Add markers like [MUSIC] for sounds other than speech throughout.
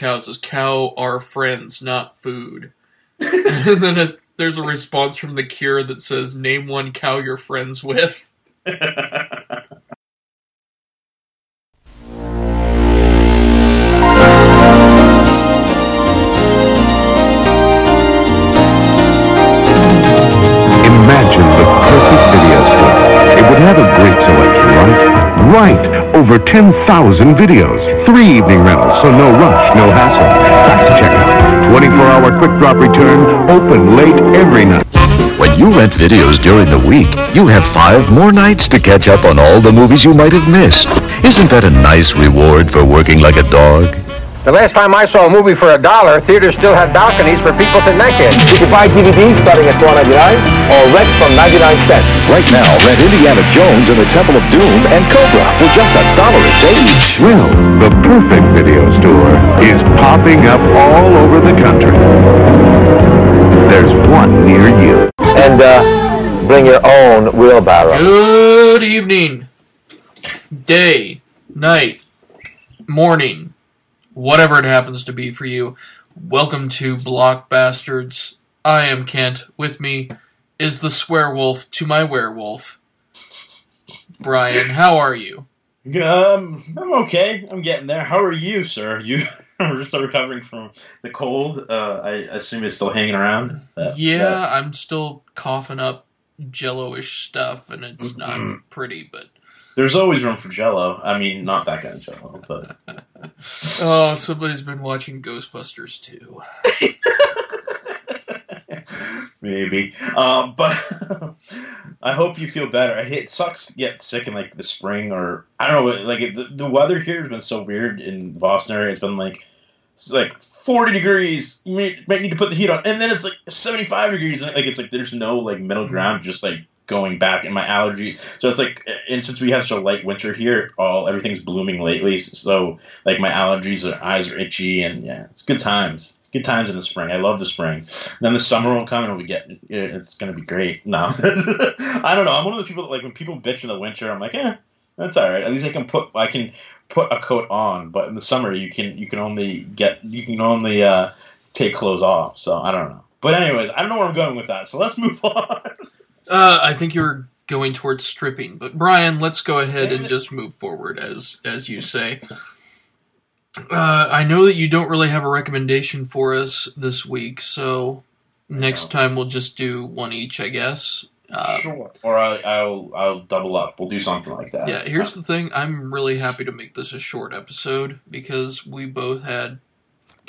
cow says, "Cow are friends, not food." [LAUGHS] and then it, there's a response from the Cure that says, "Name one cow you're friends with." [LAUGHS] Imagine the perfect video store. It would have a great selection, right? Right! Over 10,000 videos. Three evening rentals, so no rush, no hassle. Fast checkout. 24-hour quick drop return. Open late every night. When you rent videos during the week, you have five more nights to catch up on all the movies you might have missed. Isn't that a nice reward for working like a dog? The last time I saw a movie for a dollar, theaters still had balconies for people to naked. You can buy DVDs starting at $4.99 or rent from 99 cents. Right now, rent Indiana Jones and the Temple of Doom and Cobra for just a dollar a day each. Well, the perfect video store is popping up all over the country. There's one near you. And uh, bring your own wheelbarrow. Good evening, day, night, morning, whatever it happens to be for you. Welcome to Blockbasterds. I am Kent. With me is the swearwolf to my werewolf. Brian, how are you? Um, I'm okay. I'm getting there. How are you, sir? [LAUGHS] You are still recovering from the cold. Uh, I assume it's still hanging around. Uh, Yeah, uh, I'm still coughing up jello-ish stuff, and it's Mm-hmm. not pretty, but there's always room for Jello. I mean, not that kind of Jello, but [LAUGHS] oh, somebody's been watching Ghostbusters too. [LAUGHS] maybe. Um, but [LAUGHS] I hope you feel better. It sucks to get sick in like the spring or I don't know. Like it, the, the weather here has been so weird in the Boston area. It's been like it's like 40 degrees. You may, might need to put the heat on, and then it's like 75 degrees. And like it's like there's no like middle ground. Just like going back in my allergy. So it's like, and since we have such a light winter here, all everything's blooming lately. So like my allergies, or eyes are itchy, and yeah, it's good times. Good times in the spring. I love the spring. then the summer will come and we get it's gonna be great. [LAUGHS] No, I don't know. I'm one of those people that like when people bitch in the winter. I'm like, eh, that's all right. At least I can put I can put a coat on. But in the summer, you can you can only get you can only uh, take clothes off. So I don't know. But anyways, I don't know where I'm going with that. So let's move [LAUGHS] on. Uh, I think you're going towards stripping, but Brian, let's go ahead and just move forward as as you say. Uh, I know that you don't really have a recommendation for us this week, so next time we'll just do one each, I guess. Uh, sure. Or I, I'll I'll double up. We'll do something like that. yeah, here's the thing. I'm really happy to make this a short episode because we both had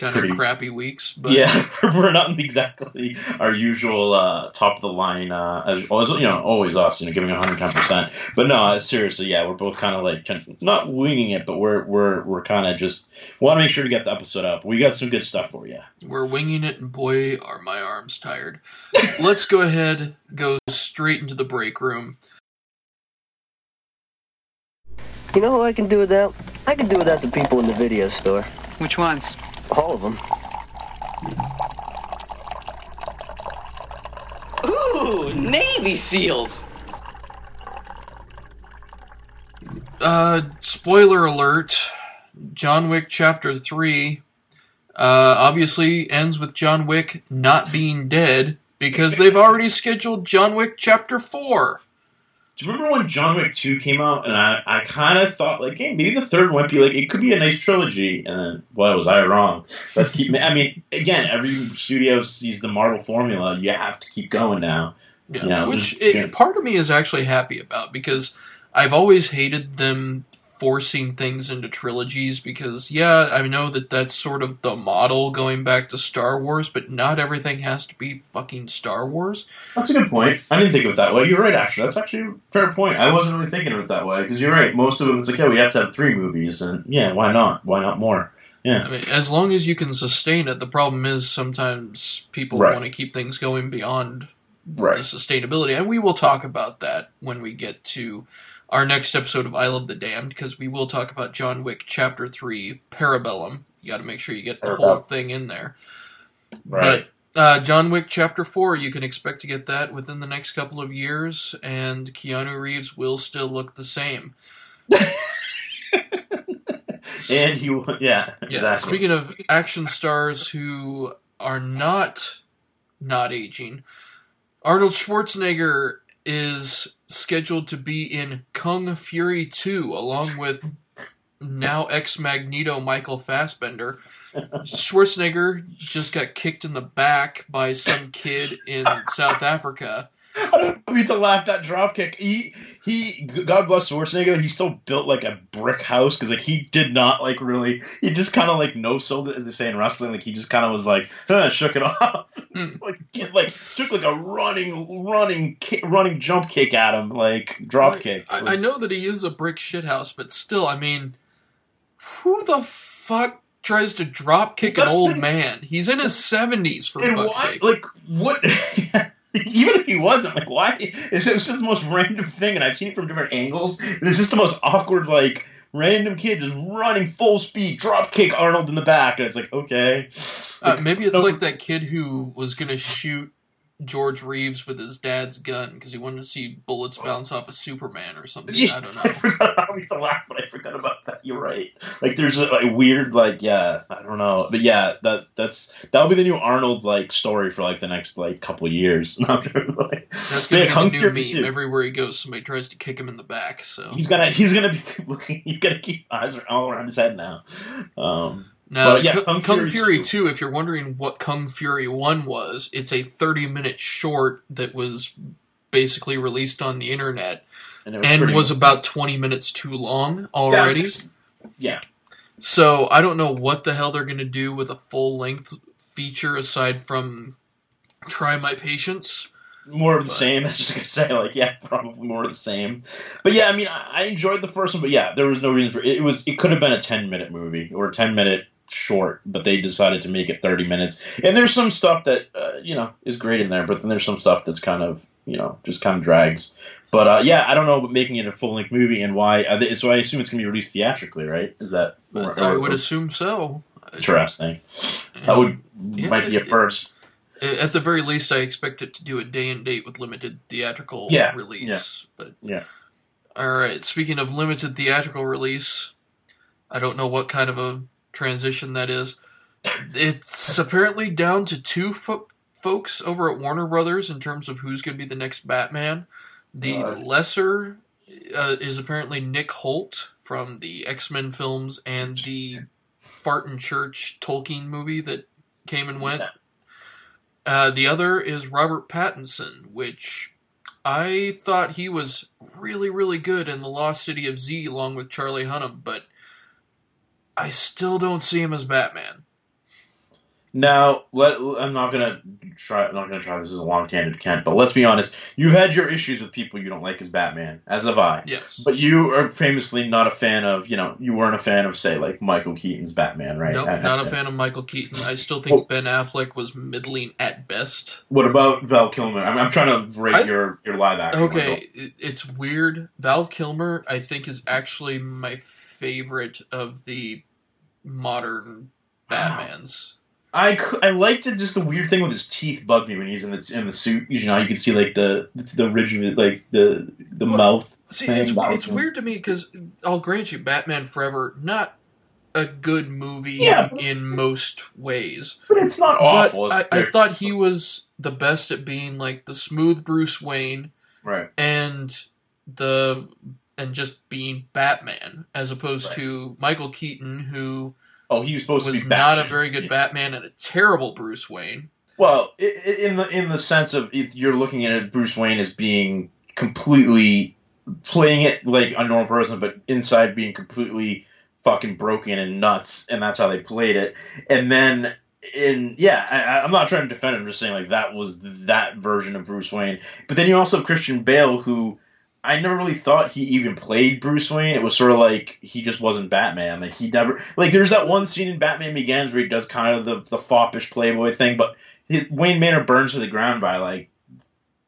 kind Pretty- of crappy weeks. But yeah, [LAUGHS] we're not exactly our usual uh, top of the line. Uh, as, as you know, always us, you know, giving 110. percent But no, uh, seriously, yeah, we're both kind of like kind- not winging it, but we're we're we're kind of just want to make sure to get the episode up. We got some good stuff for you. We're winging it, and boy, are my arms tired. [LAUGHS] Let's go ahead, go straight into the break room. You know who I can do without? I can do without the people in the video store. Which ones? All of them. Ooh, Navy SEALs. Uh, spoiler alert: John Wick Chapter Three, uh, obviously ends with John Wick not being dead because they've already scheduled John Wick Chapter Four. Do you remember when John Wick 2 came out? And I, I kind of thought, like, hey, maybe the third one might be like, it could be a nice trilogy. And then, boy, was I wrong. Let's keep. I mean, again, every studio sees the Marvel formula. You have to keep going now. Yeah, Yeah, which just- it, part of me is actually happy about because I've always hated them forcing things into trilogies because yeah, I know that that's sort of the model going back to Star Wars, but not everything has to be fucking Star Wars. That's a good point. I didn't think of it that way. You're right, actually. That's actually a fair point. I wasn't really thinking of it that way because you're right. Most of them, it's like, yeah, we have to have three movies, and yeah, why not? Why not more? Yeah. I mean, as long as you can sustain it. The problem is sometimes people Right. want to keep things going beyond the sustainability, and we will talk about that when we get to our next episode of I Love the Damned, because we will talk about John Wick Chapter Three, Parabellum. You got to make sure you get the whole thing in there. Right. But uh, John Wick Chapter Four, you can expect to get that within the next couple of years, and Keanu Reeves will still look the same. [LAUGHS] and he, yeah, Yeah. exactly. Speaking of action stars who are not not aging, Arnold Schwarzenegger is scheduled to be in Kung Fury 2 along with now ex Magneto Michael Fassbender. Schwarzenegger just got kicked in the back by some kid in South Africa. I don't mean to laugh that dropkick. He he. God bless Schwarzenegger. He still built like a brick house because like he did not like really. He just kind of like no sold it as they say in wrestling. Like he just kind of was like [LAUGHS] huh, shook it [LAUGHS] off. Hmm. like get, like took like a running running ki- running jump kick at him like drop kick. I, It I know that he is a brick shithouse, but still, I mean, who the fuck tries to drop kick an old the- man? He's in his seventies, for fuck's why? sake. Like what? [LAUGHS] [LAUGHS] Even if he wasn't, like, why? It's just, it's just the most random thing, and I've seen it from different angles. And it's just the most awkward, like, random kid just running full speed, drop kick Arnold in the back, and it's like, okay. Uh, maybe it's no- like that kid who was gonna shoot George Reeves with his dad's gun because he wanted to see bullets bounce off of Superman or something. Yeah, I don't [LAUGHS] I know. forgot. I mean to laugh, but I forgot about that. You're right. Like, there's a like, weird, like, yeah, I don't know, but yeah, that that's that'll be the new Arnold like story for like the next like couple years. [LAUGHS] Like, That's gonna Yeah, be the new meme. Everywhere he goes, somebody tries to kick him in the back. So He's gonna he's gonna be looking. [LAUGHS] He's gonna keep eyes all around his head now. Um, Now, But, yeah, Kung, Kung Kung Fury cool. 2, if you're wondering what Kung Fury 1 was, it's a 30 minute short that was basically released on the internet and, it was and was about 20 minutes too long already. Yeah, So I don't know what the hell they're going to do with a full length feature aside from Try My Patience. more of the same. [LAUGHS] I was just gonna say, like, yeah, probably more of the same. But yeah, I mean, I, I enjoyed the first one, but yeah, there was no reason for it. It was it could have been a ten minute movie or a ten minute short, but they decided to make it thirty minutes. And there's some stuff that uh, you know is great in there, but then there's some stuff that's kind of you know just kind of drags. But uh, yeah, I don't know about making it a full length movie and why. I So I assume it's gonna be released theatrically, right? Is that I, I would assume so. interesting? That would Yeah, might be a first. At the very least, I expect it to do a day and date with limited theatrical Yeah, release. But Yeah. all right. Speaking of limited theatrical release, I don't know what kind of a transition that is. It's apparently down to two fo- folks over at Warner Brothers in terms of who's going to be the next Batman. The Uh. lesser uh, is apparently Nick Hoult from the X Men films and the Farton Church Tolkien movie that came and went. Uh, the other is Robert Pattinson, which I thought he was really, really good in The Lost City of Z along with Charlie Hunnam, but I still don't see him as Batman. Now, let I'm not gonna try. I'm not gonna try. This is a long tangent, Kent. But let's be honest. You've had your issues with people you don't like as Batman, as have I. Yes. But you are famously not a fan of. You know, you weren't a fan of, say, like Michael Keaton's Batman, right? Nope, I- not I- a fan of Michael Keaton. I still think Well- Ben Affleck was middling at best. What about Val Kilmer? I'm, I'm trying to rate I- your your live action. Okay, it, it's weird. Val Kilmer, I think, is actually my favorite of the modern Batmans. I, I liked it. Just the weird thing with his teeth bugged me when he's in the in the suit. You know, you can see like the the ridge of it, like the the Well, mouth. See, it's, it's weird to me because I'll grant you, Batman Forever, not a good movie Yeah. in most ways. But it's not awful. But It's I, I thought he was the best at being like the smooth Bruce Wayne right. and the and just being Batman, as opposed Right. to Michael Keaton, who Oh, he was supposed to be not a very good Batman and a terrible Bruce Wayne. Well, in the in the sense of if you're looking at Bruce Wayne as being completely playing it like a normal person, but inside being completely fucking broken and nuts, and that's how they played it. And then in yeah, I, I'm not trying to defend him. I'm just saying like that was that version of Bruce Wayne. But then you also have Christian Bale, who I never really thought he even played Bruce Wayne. It was sort of like he just wasn't Batman. Like he never like there's that one scene in Batman Begins where he does kind of the the foppish playboy thing, but his, Wayne Manor burns to the ground by like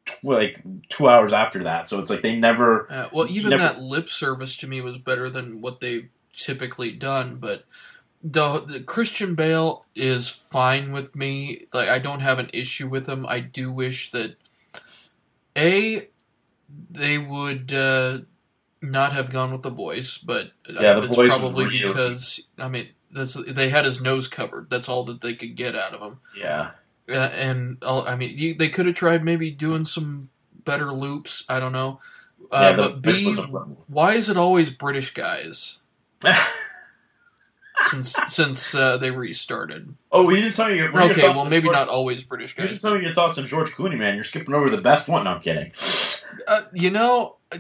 tw- like two hours after that. So it's like they never. Uh, well, even Never- that lip service to me was better than what they've typically done. But the, the Christian Bale is fine with me. Like I don't have an issue with him. I do wish that a they would uh, not have gone with the voice, but Yeah, the it's voice probably because I mean that's they had his nose covered. That's all that they could get out of him. Yeah. Uh, and uh, I mean, you, they could have tried maybe doing some better loops. I don't know. Uh, yeah, but B, why is it always British guys? [LAUGHS] since since uh, they restarted. oh, you didn't tell me your what your Okay, well maybe George- not always British guys. You didn't tell me your thoughts on George Clooney, man. You're skipping over the best one. No, I'm kidding. Uh, you know, uh,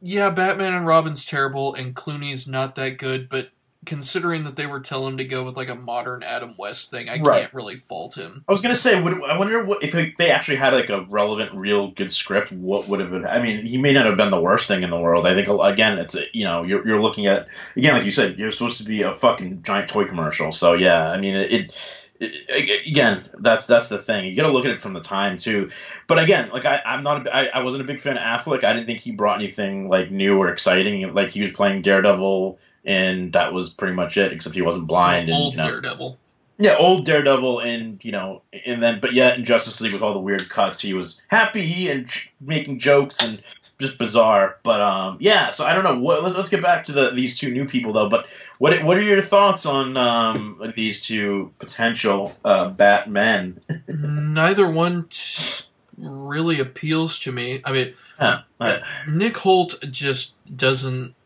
yeah, Batman and Robin's terrible, and Clooney's not that good. But considering that they were telling him to go with like a modern Adam West thing, I Right. can't really fault him. I was gonna say, would, I wonder what, if they- they actually had like a relevant, real good script. What would have been? I mean, he may not have been the worst thing in the world. I think again, it's a- you know, you're, you're looking at again, like you said, you're supposed to be a fucking giant toy commercial. So yeah, I mean, it. it it- again, that's that's the thing. You got to look at it from the time too. But again, like I, I'm not, a, I, I wasn't a big fan of Affleck. I didn't think he brought anything like new or exciting. Like he was playing Daredevil, and that was pretty much it. Except he wasn't blind. and, you know, Daredevil. yeah, old Daredevil, and you know, and then, but yet in Justice League with all the weird cuts, he was happy and ch- making jokes and just bizarre. But um, yeah, so I don't know. What, let's let's get back to the these two new people though. But what what are your thoughts on um these two potential uh, Batmen? Neither one t- really appeals to me. I mean. Uh, Nick Hoult just doesn't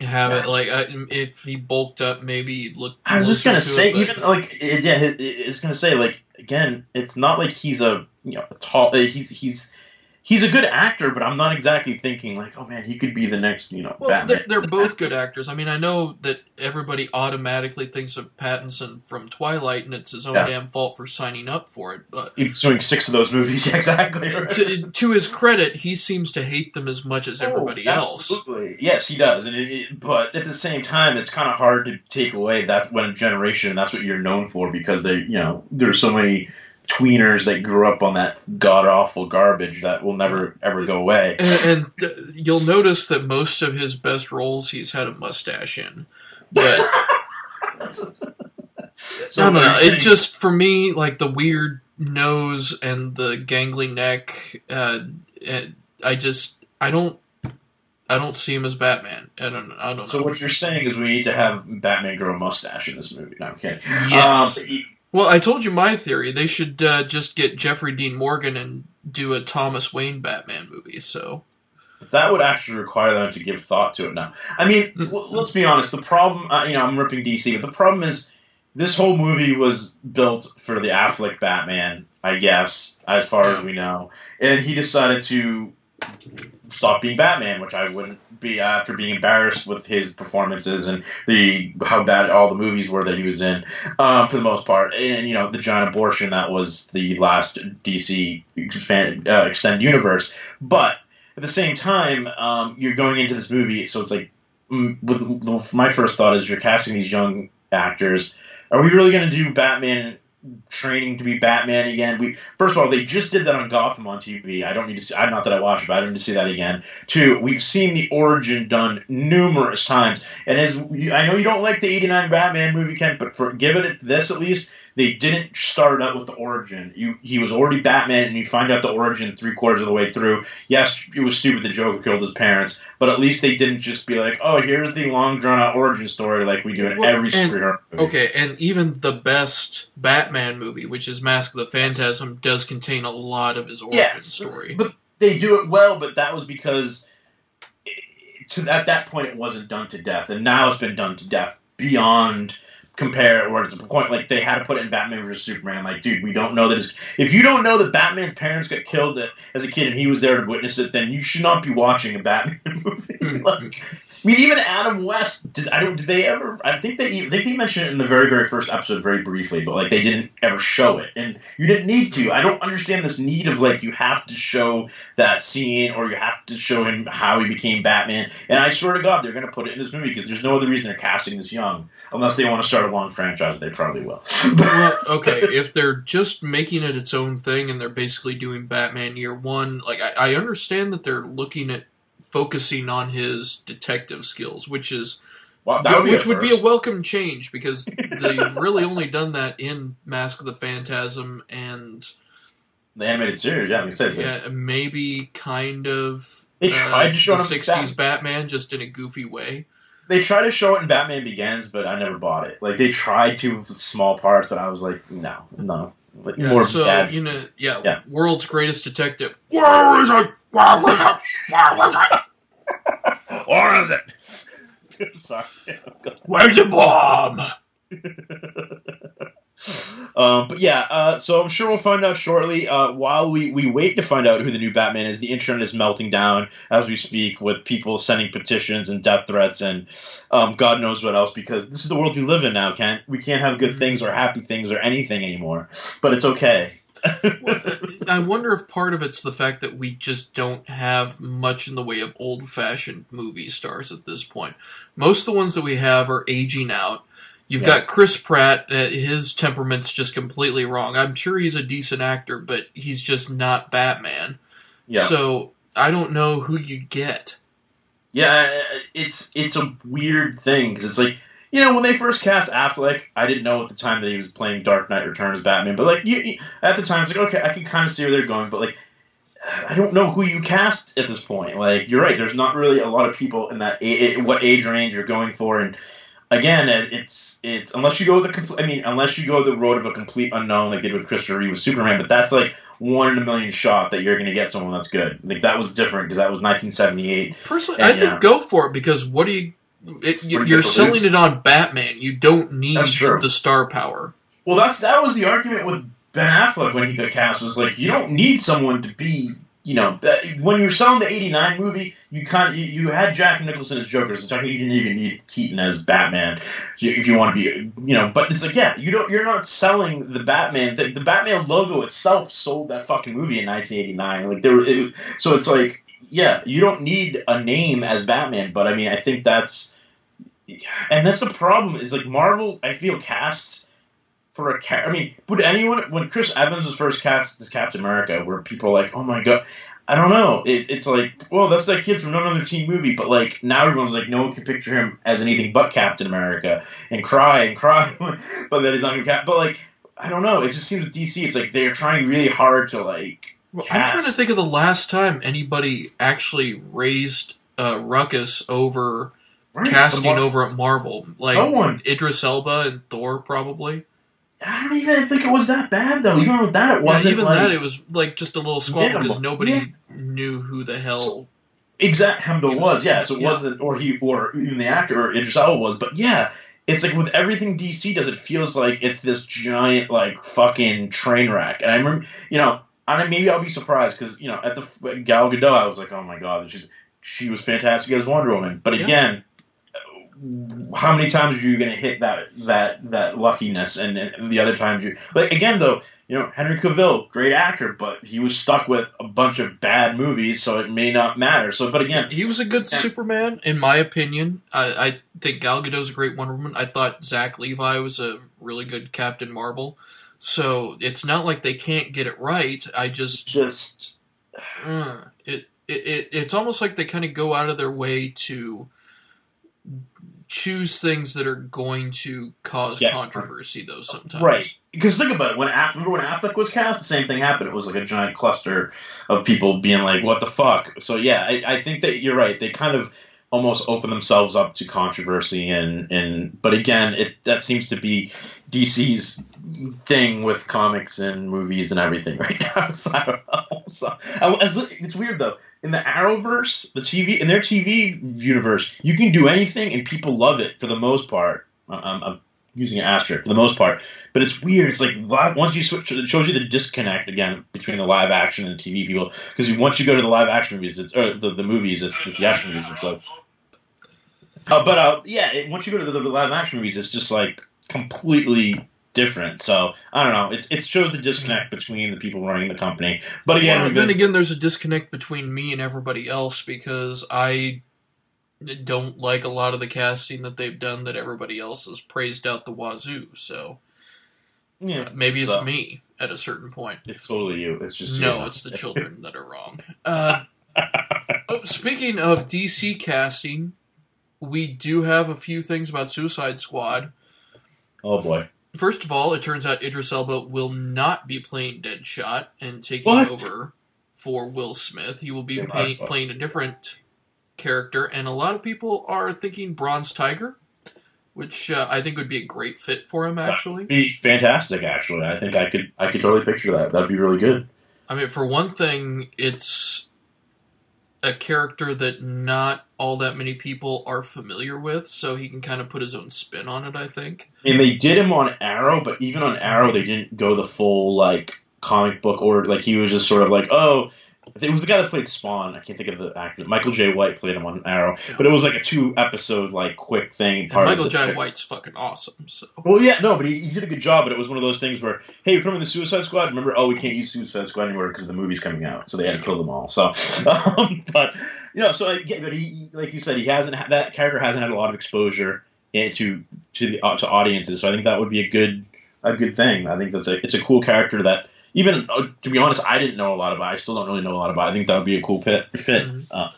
have it. Like, I, if he bulked up, maybe he'd look. I was just gonna to say, it, even like yeah, it, it's gonna say like again, it's not like he's a you know a tall. uh, He's he's he's a good actor, but I'm not exactly thinking like, oh man, he could be the next you know Well, Batman. they're, they're both good actors. I mean, I know that everybody automatically thinks of Pattinson from Twilight, and it's his own Yeah. damn fault for signing up for it. But He's doing six of those movies. [LAUGHS] Exactly. right. [LAUGHS] to, to his credit, he seems to hate them as much as oh, everybody Oh, else. Absolutely. Yes, he does. And it, it- but at the same time, it's kind of hard to take away that when a generation. That's what you're known for because they, you know, there's so many tweeners that grew up on that god awful garbage that will never ever go away. And, and you'll notice that most of his best roles he's had a mustache in. But So [LAUGHS] I don't know. It just for me, like the weird nose and the gangly neck. Uh, I just I don't I don't see him as Batman. I don't I don't know. So what you're saying is we need to have Batman grow a mustache in this movie. No, I'm kidding. Yes. Um, Well, I told you my theory. They should uh, just get Jeffrey Dean Morgan and do a Thomas Wayne Batman movie. So that would actually require them to give thought to it now. I mean, let's be honest. The problem, uh, you know, I'm ripping DC, but the problem is this whole movie was built for the Affleck Batman, I guess, as far as we know, and he decided to stop being Batman, which I wouldn't be after being embarrassed with his performances and the how bad all the movies were that he was in, um, for the most part, and you know the giant abortion that was the last DC expand, uh, extended universe, but at the same time, um, you're going into this movie, so it's like, mm, with, with my first thought is you're casting these young actors. Are we really going to do Batman training to be Batman again? We first of all, they just did that on Gotham on TV. I don't need to see. I'm not that I watched but I don't need to see that again. Two, we've seen the origin done numerous times, and as I know you don't like the '89 Batman movie, Kent, but for given it this at least, they didn't start out with the origin. You he was already Batman, and you find out the origin three quarters of the way through. Yes, it was stupid the Joker killed his parents, but at least they didn't just be like, "Oh, here's the long drawn out origin story," like we do in Well, every and- superhero movie. okay, and even the best Batman movie, which is Mask of the Phantasm, does contain a lot of his origin Yes, story. but they do it well. But that was because it, to at that point it wasn't done to death, and now it's been done to death beyond compare. it Where it's a point like they had to put it in Batman vs Superman. Like, dude, we don't know that. His, if you don't know that Batman's parents got killed as a kid and he was there to witness it, then you should not be watching a Batman [LAUGHS] movie. Mm-hmm. Like, I mean, even Adam West. Did I don't? Did they ever? I think they. They mentioned it in the very, very first episode, very briefly, but like they didn't ever show it, and you didn't need to. I don't understand this need of like you have to show that scene or you have to show him how he became Batman. And I swear to God, they're going to put it in this movie because there's no other reason they're casting this young, unless they want to start a long franchise. They probably will. [LAUGHS] well, okay, if they're just making it its own thing and they're basically doing Batman Year One, like I, I understand that they're looking at focusing on his detective skills, which is Well, that be which would be a welcome change because [LAUGHS] they've really only done that in Mask of the Phantasm and the animated series. Yeah, like I said, yeah, maybe kind of They uh, tried to show the it in '60s Batman just in a goofy way. They tried to show it in Batman Begins, but I never bought it. Like they tried to small parts, but I was like, no, no. Like, Yeah, more so bad. you know, yeah, Yeah. world's greatest detective. Where is it? Where is it? Where is it? or is it? [LAUGHS] Sorry. Where's the bomb? [LAUGHS] Um, but yeah, uh, so I'm sure we'll find out shortly. Uh, while we, we wait to find out who the new Batman is, the internet is melting down as we speak with people sending petitions and death threats and um, God knows what else because this is the world we live in now. Can't we can't have good things or happy things or anything anymore? But it's okay. Well, [LAUGHS] I wonder if part of it's the fact that we just don't have much in the way of old fashioned movie stars at this point. Most of the ones that we have are aging out. You've Yeah. got Chris Pratt, uh, his temperament's just completely wrong. I'm sure he's a decent actor, but he's just not Batman. Yeah. So I don't know who you'd get. Yeah, it's it's a weird thing because it's like you know when they first cast Affleck, I didn't know at the time that he was playing Dark Knight Returns Batman, but like you, you- at the time it's like okay, I can kind of see where they're going, but like I don't know who you cast at this point. Like you're right, there's not really a lot of people in that a- a- what age range you're going for, and again, it's it's unless you go the compl- I mean unless you go the road of a complete unknown like they did with Christopher Reeve with Superman, but that's like one in a million shot that you're going to get someone that's good. Like that was different because that was 1978. Personally, Yeah, I think yeah. go for it because what do you? It, you you're selling it on Batman. You don't need the star power. Well, that's that was the argument with Ben Affleck when he got cast. Was like you don't need someone to be, you know, uh, when you're selling the '89 movie, you kind of you, had Jack Nicholson as Joker, so you didn't even need Keaton as Batman if you- want to be, you know. But it's like, yeah, you don't, you're not selling the Batman. The, the Batman logo itself sold that fucking movie in 1989. Like there, it, so it's like, yeah, you don't need a name as Batman. But I mean, I think that's, and that's the problem. Is like Marvel, I feel casts for a cat. I mean, would anyone when Chris Evans was first cast as Captain America, where people were like, oh my god, I don't know. It, it's like, well, that's that kid from another teen movie, but like now everyone's like, no one can picture him as anything but Captain America and cry and cry, [LAUGHS] but that he's not gonna cap. But like, I don't know. It just seems with DC, it's like they're trying really hard to like. Well, I'm trying to think of the last time anybody actually raised uh, ruckus over casting Mar- over at Marvel. Like No. Idris Elba and Thor, probably. I don't even think it was that bad though. Even with that, it wasn't even like, that, it was like just a little squabble because nobody Yeah. knew who the hell. So- Exact was, was- yeah. So it yeah. wasn't, or he, or even the actor, or Idris Elba was. But yeah, it's like with everything DC does, it feels like it's this giant, like fucking train wreck. And I remember, you know, and maybe I'll be surprised because you know, at the Gal Gadot, I was like, oh my god, she's she was fantastic as Wonder Woman. But Yeah. again. How many times are you going to hit that that that luckiness, and, the other times you like again though you know Henry Cavill, great actor, but he was stuck with a bunch of bad movies, so it may not matter. So, but again, He was a good Yeah. Superman, in my opinion. I, I think Gal Gadot's a great Wonder Woman. I thought Zach Levi was a really good Captain Marvel. So it's not like they can't get it right. I just just uh, it, it it it's almost like they kind of go out of their way to choose things that are going to cause Yeah. controversy, though. Sometimes, right because think about it. When Aff- remember when Affleck was cast, the same thing happened. It was like a giant cluster of people being like, "What the fuck?" So yeah, I, I think that you're right. They kind of almost open themselves up to controversy and and but again, it that seems to be DC's thing with comics and movies and everything [LAUGHS] right now. [LAUGHS] So. So, it's weird though. In the Arrowverse, the TV in their TV universe, you can do anything and people love it for the most part. I'm, I'm using an asterisk for the most part, but it's weird. It's like live, once you switch, it shows you the disconnect again between the live action and the TV people. Because once you go to the live action movies, it's or the, the movies, it's, it's the action movies. It's like, uh, but uh, yeah, it, once you go to the, the live action movies, it's just like completely different. So I don't know. It it shows the disconnect between the people running the company. But again, Well, then again, there's a disconnect between me and everybody else because I don't like a lot of the casting that they've done that everybody else has praised out the wazoo. So yeah, uh, maybe it's me at a certain point. It's totally you. It's just No, you. it's the [LAUGHS] children that are wrong. Uh, [LAUGHS] oh, speaking of DC casting, we do have a few things about Suicide Squad. Oh boy. First of all, it turns out Idris Elba will not be playing Deadshot and taking What? over for Will Smith. He will be pay, playing a different character, and a lot of people are thinking Bronze Tiger, which uh, I think would be a great fit for him. Actually, be fantastic. Actually, I think I could I could totally picture that. That'd be really good. I mean, for one thing, it's a character that not all that many people are familiar with, so he can kind of put his own spin on it. I think. And they did him on Arrow, but even on Arrow, they didn't go the full like comic book or like he was just sort of like, oh, it was the guy that played Spawn. I can't think of the actor. Michael J. White played him on Arrow, but it was like a two episode like quick thing. Michael J. White's fucking awesome. So Well, yeah, no, but he, he did a good job. But it was one of those things where, hey, we put him in the Suicide Squad. Remember, oh, we can't use Suicide Squad anymore because the movie's coming out, so they had to kill them all. So, [LAUGHS] um, but you know, so like, yeah, but he, like you said, he hasn't ha- that character hasn't had a lot of exposure into to the uh, to audiences. So I think that would be a good a good thing. I think that's a it's a cool character that even uh, to be honest, I didn't know a lot about. I still don't really know a lot about. I think that would be a cool fit. fit. Mhm. Uh,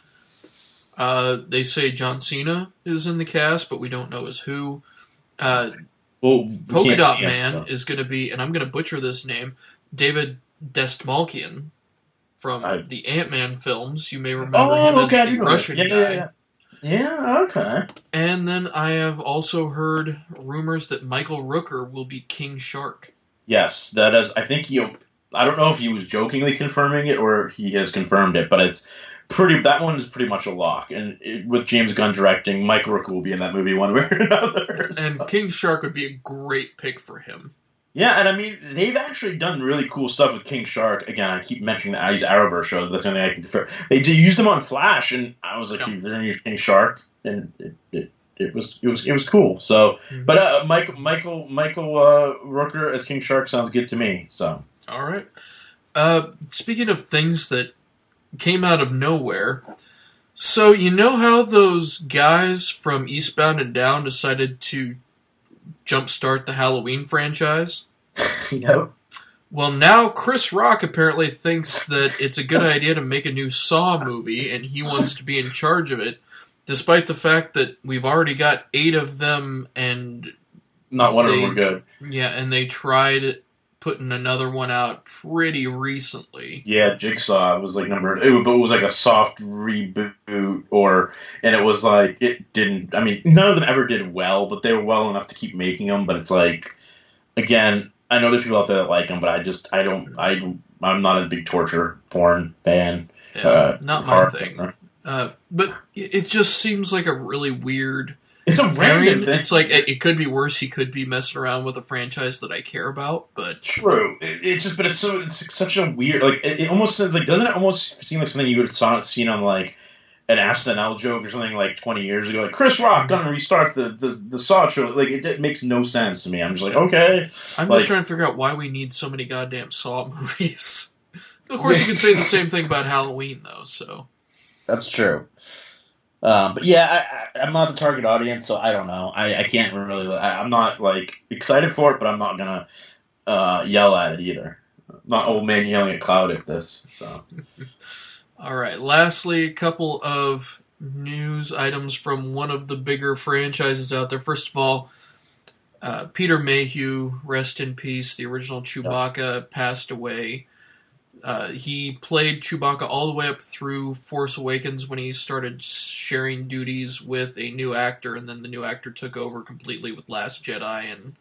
uh, they say John Cena is in the cast, but we don't know as who. Uh, well, we Polka Dot him, Man so. is going to be, and I'm going to butcher this name, David Dastmalchian from I- the Ant Man films. You may remember Oh, him okay, as the. Russian yeah, guy. yeah, yeah. Yeah, okay. And then I have also heard rumors that Michael Rooker will be King Shark. Yes, that is. I think he. I don't know if he was jokingly confirming it or he has confirmed it, but it's pretty. That one is pretty much a lock. And it, with James Gunn directing, Mike Rook will be in that movie one way or [LAUGHS] another. And so- King Shark would be a great pick for him. yeah, and I mean they've actually done really cool stuff with King Shark. Again, I keep mentioning the Use Arrowverse show. That's the only thing I can defer. They did use them on Flash, and I was like, Yeah. "They're gonna use King Shark," and it, it, it was it was it was cool. So, Mhm. but uh, Michael Michael Michael uh, Rooker as King Shark sounds good to me. So. All right. Uh, speaking of things that came out of nowhere, so you know how those guys from Eastbound and Down decided to jumpstart the Halloween franchise? [LAUGHS] Yep. Well, now Chris Rock apparently thinks that it's a good idea to make a new Saw movie, and he wants to be in charge of it, despite the fact that we've already got eight of them, and Not one of them They- were good. yeah, and they tried putting another one out pretty recently. Yeah, Jigsaw was like number, it, but it was like a soft reboot, or and it was like it didn't. I mean, none of them ever did well, but they were well enough to keep making them. But it's like, again, I know there's people out there that like them, but I just I don't I I'm not a big torture porn fan. Yeah, uh, not my horror thing. Uh, but it it just seems like a really weird It's a random thing. It's like it, it could be worse. He could be messing around with a franchise that I care about, but True. It, it's just, but it's so it's such a weird. Like it, it almost sounds like doesn't it almost seem like something you would have saw, seen on like an SNL joke or something like twenty years ago? Like Chris Rock gonna restart the the, the Saw show. Like it, it makes no sense to me. I'm just like okay. I'm Like- just trying to figure out why we need so many goddamn Saw [LAUGHS] movies. of course, you can say the same thing about Halloween, though. So That's true. Um, but yeah, I, I'm not the target audience, so I don't know. I, I can't really. I, I'm not like excited for it, but I'm not gonna uh, yell at it either. Not old man yelling at cloud at this. So [LAUGHS] All right. Lastly, a couple of news items from one of the bigger franchises out there. First of all, uh, Peter Mayhew, rest in peace. The original Chewbacca passed away. Uh, he played Chewbacca all the way up through Force Awakens when he started sharing duties with a new actor, and then the new actor took over completely with Last Jedi, and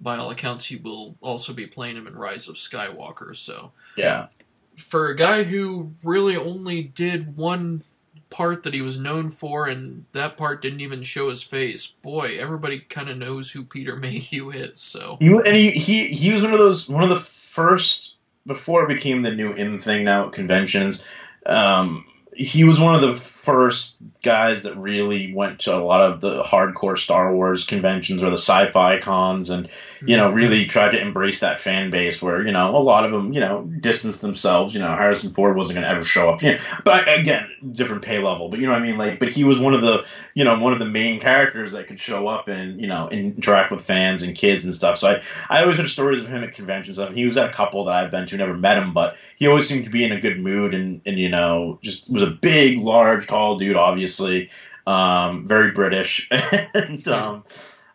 by all accounts, he will also be playing him in Rise of Skywalker. So yeah, for a guy who really only did one part that he was known for, and that part didn't even show his face. Boy, everybody kind of knows who Peter [LAUGHS] Mayhew is. So You and he, he he was one of those one of the first before it became the new in thing now at conventions. Um, he was one of the first guys that really went to a lot of the hardcore Star Wars conventions or the sci-fi cons, and you know mm-hmm. really tried to embrace that fan base where you know a lot of them you know distanced themselves. You know Harrison Ford wasn't going to ever show up. You know, but again, different pay level. But you know what I mean. Like, but he was one of the you know one of the main characters that could show up and you know interact with fans and kids and stuff. So I I always heard stories of him at conventions. Stuff. He was at a couple that I've been to, never met him, but he always seemed to be in a good mood and and you know just was a big, large, tall dude, obviously, um, very British, [LAUGHS] and um,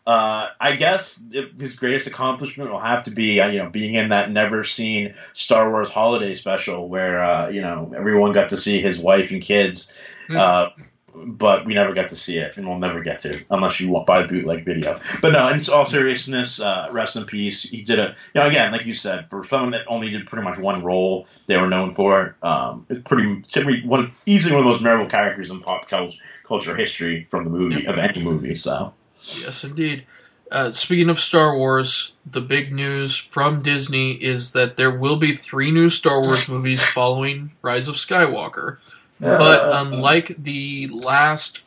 Uh, I guess his greatest accomplishment will have to be, uh, you know, being in that never seen Star Wars holiday special where, uh, you know, everyone got to see his wife and kids. Hmm. Uh, but we never got to see it, and we'll never get to unless you buy bootleg video. But no, in all seriousness, uh, rest in peace. He did a, you know, again, like you said, for someone that only did pretty much one role they were known for, um, it's pretty, pretty one easily one of the most memorable characters in pop cul- culture history from the movie of any movie. So Yes, indeed. Uh, speaking of Star Wars, the big news from Disney is that there will be three new Star Wars movies following Rise of Skywalker. But unlike the last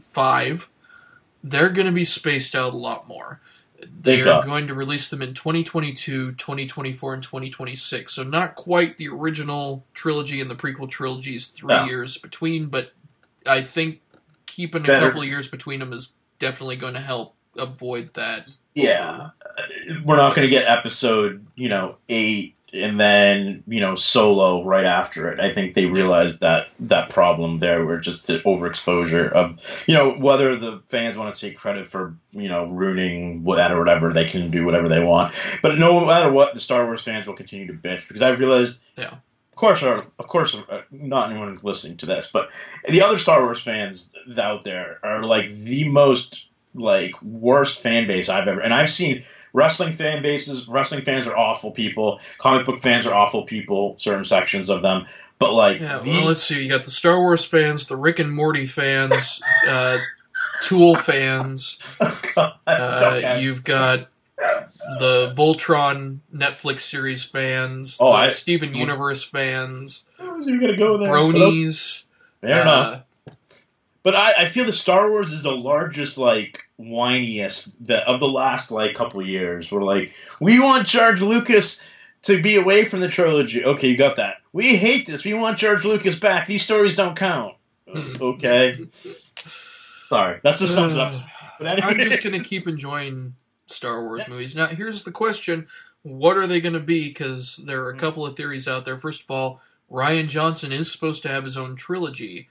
five, they're going to be spaced out a lot more. They are going to release them in 2022, 2024, and 2026. So not quite the original trilogy and the prequel trilogies three No. years between, but I think keeping a couple of years between them is definitely going to help avoid that. yeah, we're not going to get episode, you know, eight and then you know solo right after it. I think they realized that that problem there were just the overexposure of you know whether the fans want to take credit for you know ruining that or whatever they can do whatever they want, but no matter what, the Star Wars fans will continue to bitch because I've realized. Yeah. Of course, are of course, uh, not anyone listening to this, but the other Star Wars fans out there are like the most like worst fan base I've ever. And I've seen wrestling fan bases. Wrestling fans are awful people. Comic book fans are awful people. Certain sections of them, but like Yeah, these, well, let's see. You got the Star Wars fans, the Rick and Morty fans, uh, Tool fans. [LAUGHS] Uh, Okay. You've got the Voltron Netflix series fans, Oh, the I- Steven Universe fans, I was even gonna go there. Bronies. Fair uh, enough. But I, I feel the Star Wars is the largest, like, whiniest the, of the last, like, couple years. We're like, we want George Lucas to be away from the trilogy. Okay, you got that. We hate this. We want George Lucas back. These stories don't count. [LAUGHS] Okay. Sorry, that's just sums up. But [SIGHS] anyway, I'm just gonna keep enjoying Star Wars movies. Now, here's the question: What are they gonna be? Because there are a mm-hmm. couple of theories out there. First of all, Rian Johnson is supposed to have his own trilogy,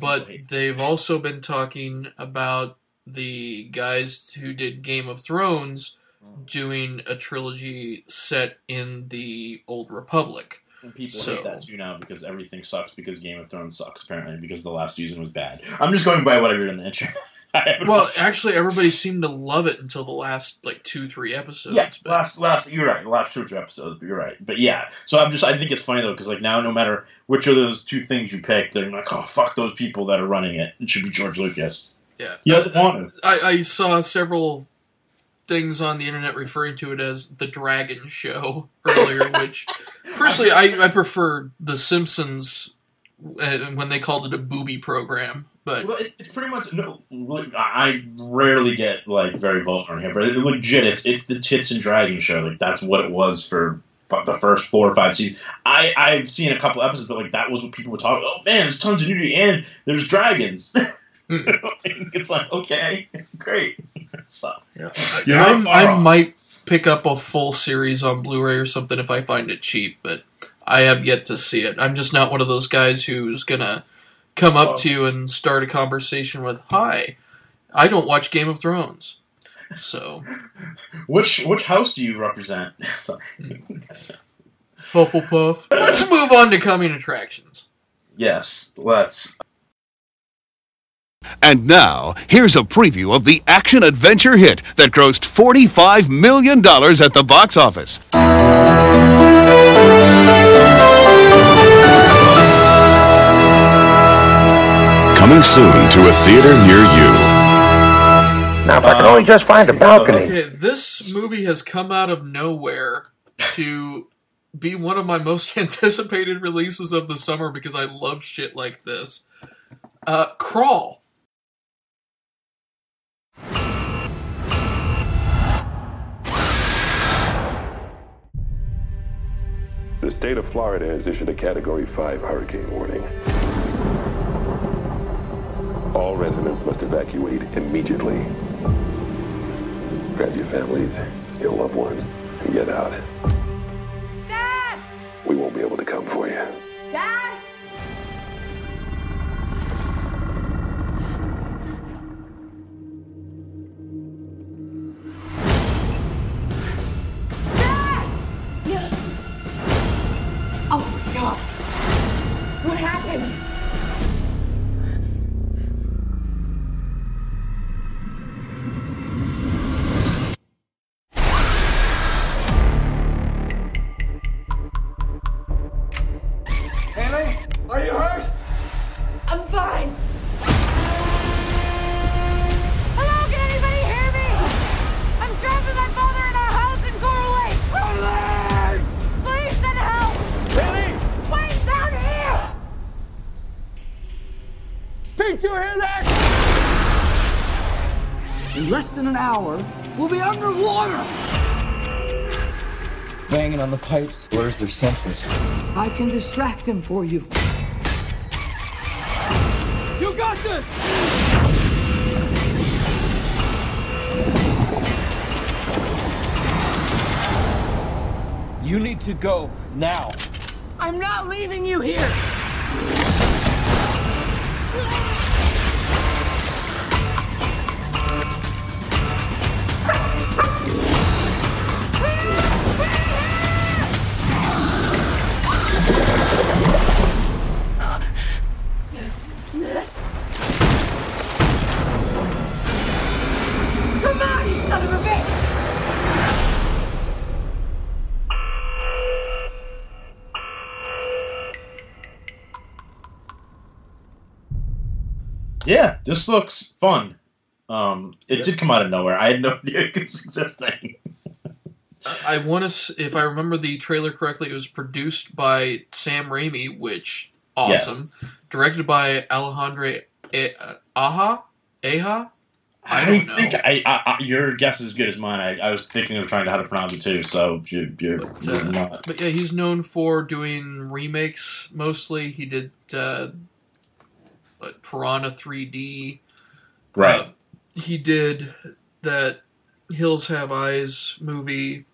but they've also been talking about the guys who did Game of Thrones mm. doing a trilogy set in the Old Republic. and people so- hate that too now because everything sucks because Game of Thrones sucks apparently because the last season was bad. I'm just going by what I read in the internet. [LAUGHS] Well, watched- actually, everybody seemed to love it until the last like two, three episodes. Yeah, but- last last you're right. The last two or three episodes, but you're right. But yeah, so I'm just I think it's funny though because like now no matter which of those two things you pick, they're like oh fuck those people that are running it. It should be George Lucas. Yeah. He doesn't want to. I, I saw several things on the internet referring to it as the Dragon Show [LAUGHS] earlier, which personally I, I prefer The Simpsons uh, when they called it a booby program. But Well, it's pretty much no. like, I rarely get like very vulgar on here, but it, legit, it's it's the tits and dragon show. Like that's what it was for the first four or five seasons. I I've seen a couple episodes, but like that was what people were talking. Oh man, there's tons of nudity and there's dragons. [LAUGHS] [LAUGHS] It's like okay, great. So yeah, [LAUGHS] You're I, far I off. might pick up a full series on Blu-ray or something if I find it cheap, but I have yet to see it. I'm just not one of those guys who's gonna come up Oh. to you and start a conversation with, "Hi, I don't watch Game of Thrones." So, which which house do you represent? [LAUGHS] Sorry. Hufflepuff. Let's move on to coming attractions. Yes, let's. And now, here's a preview of the action adventure hit that grossed $45 million at the box office. Coming soon to a theater near you. Now, if I could only just find a balcony. Okay, this movie has come out of nowhere to be one of my most [LAUGHS] anticipated releases of the summer because I love shit like this. Uh, Crawl. The state of Florida has issued a Category 5 hurricane warning. All residents must evacuate immediately. Grab your families, your loved ones, and get out. Dad! We won't be able to come for you. Dad! What the pipes blurs their senses. I can distract them for you. You got this! You need to go now. I'm not leaving you here. This looks fun. Um, it did come out of nowhere. I had no [LAUGHS] idea it was existing. I want to, if I remember the trailer correctly, it was produced by Sam Raimi, which awesome. Directed by Alejandro A- uh, Aja, Aja. I don't know. think I, I, I, your guess is as good as mine. I, I was thinking of trying to how to pronounce it too. So you, you're, But, uh, you're not. but yeah, he's known for doing remakes mostly. He did uh, what, Piranha 3D. Right. Uh, he did that Hills Have Eyes movie.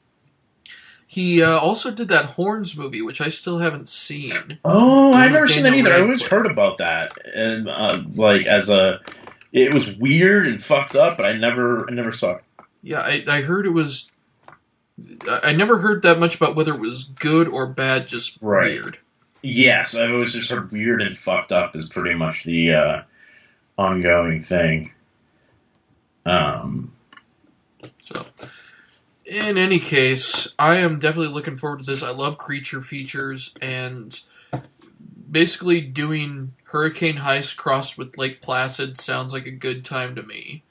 He uh, also did that Horns movie, which I still haven't seen. Oh, I've never seen that either. I always heard about that, and uh, like as a, it was weird and fucked up, but I never, I never saw it. Yeah, I, I heard it was. I I never heard that much about whether it was good or bad, just Right. weird. Yes, I've always just heard weird and fucked up is pretty much the uh, ongoing thing. Um, So, in any case, I am definitely looking forward to this. I love creature features and basically doing Hurricane Heist crossed with Lake Placid sounds like a good time to me.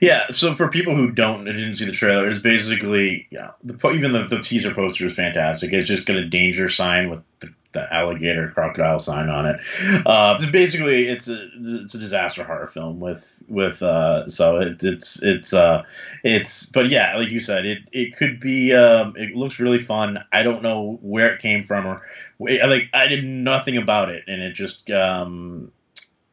Yeah, so for people who don't didn't see the trailer, it's basically yeah, the, even the, the teaser poster is fantastic. It's just got a danger sign with the, the alligator crocodile sign on it. Uh, basically, it's a it's a disaster horror film with with uh, so it, it's it's uh, it's but yeah, like you said, it it could be um, it looks really fun. I don't know where it came from or like I did nothing about it, and it just um,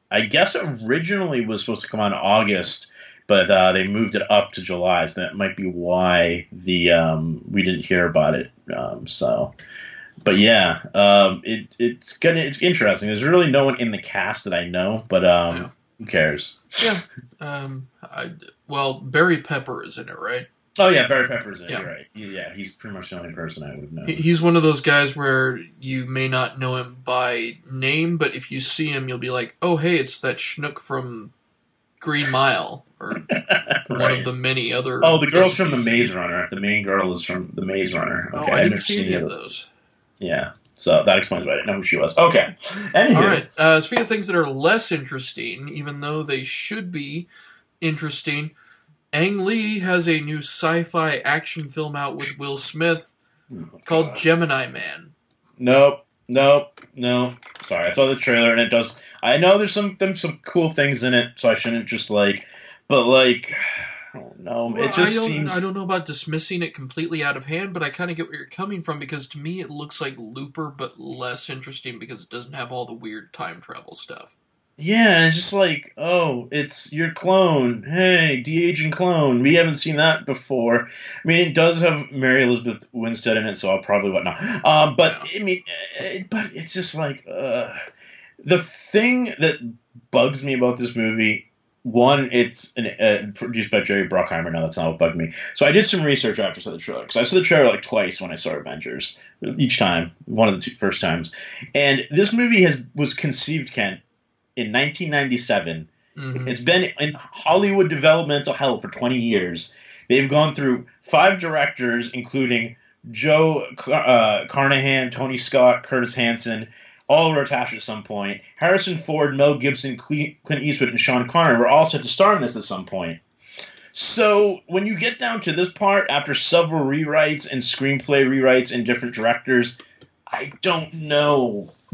I guess originally was supposed to come in August but uh, they moved it up to July, so that might be why the um, we didn't hear about it. Um, so, but yeah, um, it it's gonna it's interesting. There's really no one in the cast that I know, but um, who cares? Yeah. Um, I, well, Barry Pepper is in it, right? Oh yeah, Barry Pepper's in Yeah. it, right? Yeah, he's pretty much the only person I would know. He- He's one of those guys where you may not know him by name, but if you see him, you'll be like, "Oh, hey, it's that schnook from Green Mile," or [LAUGHS] one of the many other. Oh, the girl's from the Maze Runner. The main girl is from the Maze Runner. Oh, Okay, I I've didn't never see seen any of those. Yeah, so that explains why I didn't know who she was. Okay, anywho, All right. Uh, speaking of things that are less interesting, even though they should be interesting, Ang Lee has a new sci-fi action film out with Will Smith called Gemini Man. Nope, nope, no. Sorry, I saw the trailer and it does. I know there's some there's some cool things in it, so I shouldn't just like. But like, I don't know. Well, it just I don't, seems. I don't know about dismissing it completely out of hand, but I kind of get where you're coming from because to me it looks like Looper, but less interesting because it doesn't have all the weird time travel stuff. Yeah, it's just like, oh, it's your clone. Hey, de aging clone. We haven't seen that before. I mean, it does have Mary Elizabeth Winstead in it, so I'll probably whatnot. Um, but I mean, eh, but it's just like uh, the thing that bugs me about this movie one, it's an, uh, produced by Jerry Bruckheimer. Now that's not what bugged me. So I did some research after I saw the trailer because I saw the trailer like twice when I saw Avengers. Each time, one of the two, first times, and this movie has was conceived Kent in 1997. Mhm. It's been in Hollywood developmental hell for 20 years. They've gone through five directors, including Joe Car- uh, Carnahan, Tony Scott, Curtis Hanson. All were attached at some point. Harrison Ford, Mel Gibson, Clint Eastwood, and Sean Connery were all set to star in this at some point. So when you get down to this part, after several rewrites and screenplay rewrites and different directors, I don't know. [LAUGHS]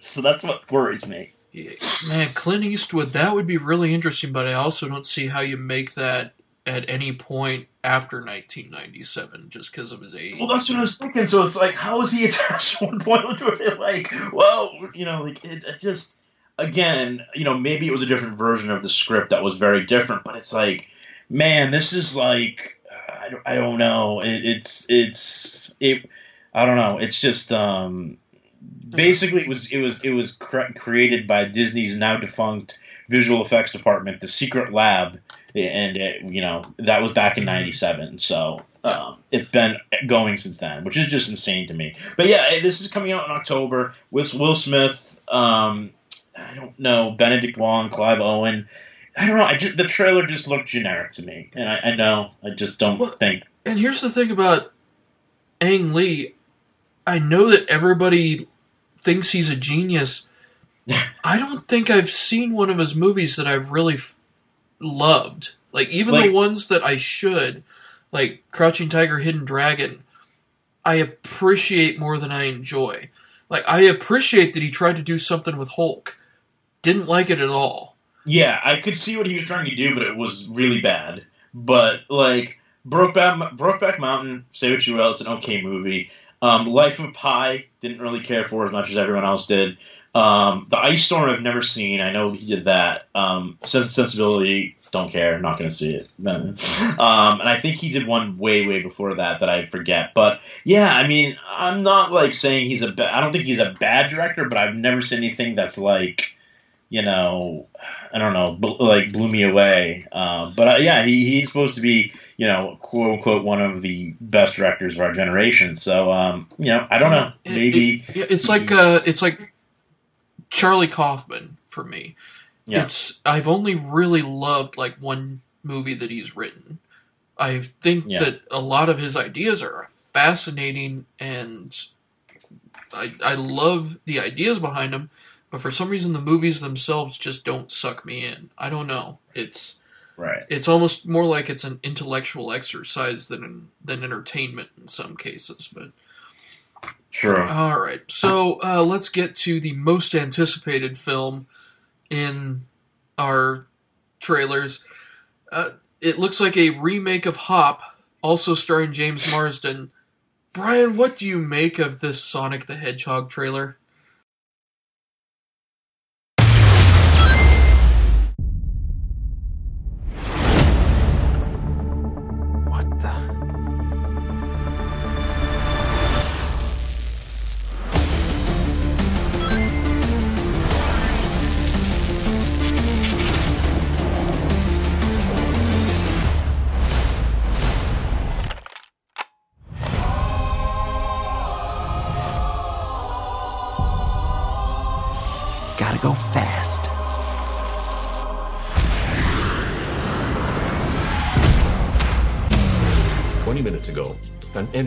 so that's what worries me. Man, Clint Eastwood, that would be really interesting, but I also don't see how you make that at any point after 1997 just because of his age. Well, that's what I was thinking. So it's like, how is he attached to [LAUGHS] one point to it? [LAUGHS] Like, well, you know, like it, it just again, you know, maybe it was a different version of the script that was very different, but it's like, man, this is like, I don't, I don't know. It, it's it's it. I don't know. It's just um, basically it was it was it was cre- created by Disney's now defunct visual effects department, the Secret Lab, and it, you know that was back in '97. So um, it's been going since then, which is just insane to me. But yeah, eh, this is coming out in October with Will Smith. Um, I don't know Benedict Wong, Clive Owen. I don't know. I just, the trailer just looked generic to me, and I, I know I just don't think. And here's the thing about Ang Lee. I know that everybody thinks he's a genius. [LAUGHS] I don't think I've seen one of his movies that I've really f- loved. Like even Like- the ones that I should, like Crouching Tiger, Hidden Dragon, I appreciate more than I enjoy. Like I appreciate that he tried to do something with Hulk. Didn't like it at all. Yeah, I could see what he was trying to do, but it was really bad. But like Brokeback, Brokeback Mountain, say what you will, it's an okay movie. Um, Life of Pi didn't really care for as much as everyone else did. Um, the Ice Storm I've never seen. I know he did that. Um, Sense Sensibility, don't care. Not going to see it. [LAUGHS] um, and I think he did one way way before that that I forget. But yeah, I mean, I'm not like saying he's a. Ba- I don't think he's a bad director, but I've never seen anything that's like you know, I don't know, bl- like blew me away. Um, but uh, yeah, he, he's supposed to be, you know, quote unquote, one of the best directors of our generation. So, um, you know, I don't know, It- maybe. it- yeah, it's like uh, it's like Charlie Kaufman for me. Yeah. It's I've only really loved like one movie that he's written. I think Yeah. that a lot of his ideas are fascinating and I I love the ideas behind them, but for some reason the movies themselves just don't suck me in. I don't know. It's Right. it's almost more like it's an intellectual exercise than than entertainment in some cases, but Sure. all right, so uh, let's get to the most anticipated film in our trailers. Uh, it looks like a remake of Hop, also starring James Marsden. Brian, what do you make of this Sonic the Hedgehog trailer?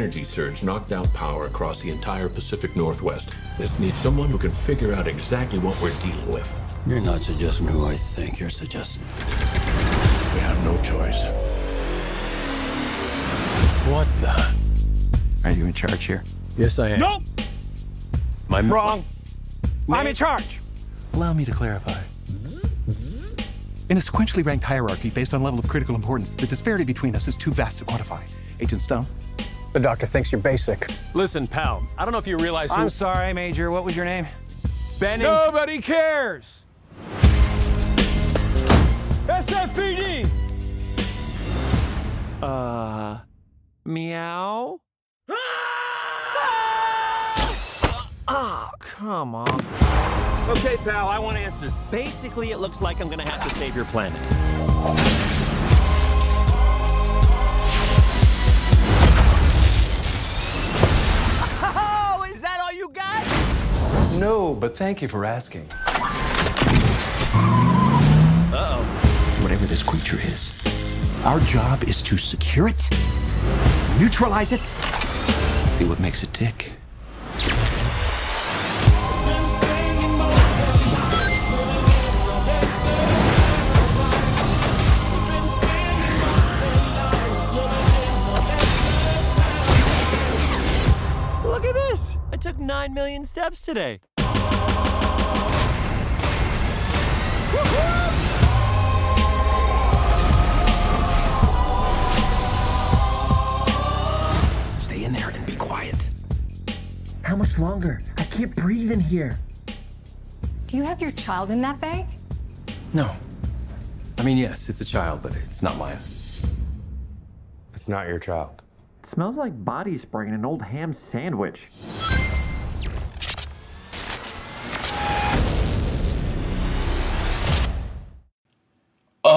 Energy surge knocked out power across the entire Pacific Northwest. This needs someone who can figure out exactly what we're dealing with. You're not suggesting who I think you're suggesting. We have no choice. What the? Are you in charge here? Yes, I am. Nope. I'm wrong. I'm in charge. Allow me to clarify. In a sequentially ranked hierarchy based on level of critical importance, the disparity between us is too vast to quantify. Agent Stone? The doctor thinks you're basic. Listen, pal. I don't know if you realize. Who... I'm sorry, Major. What was your name? Benning. Nobody cares. SFPD. Uh. Meow? Ah, come on. Okay, pal, I want answers. Basically, it looks like I'm gonna have to save your planet. No, but thank you for asking. Uh-oh. Whatever this creature is, our job is to secure it, neutralize it, see what makes it tick. Look at this! I took 9 million steps today. Stay in there and be quiet. How much longer? I can't breathe in here. Do you have your child in that bag? No. I mean, yes, it's a child, but it's not mine. It's not your child. smells like body spray in an old ham sandwich.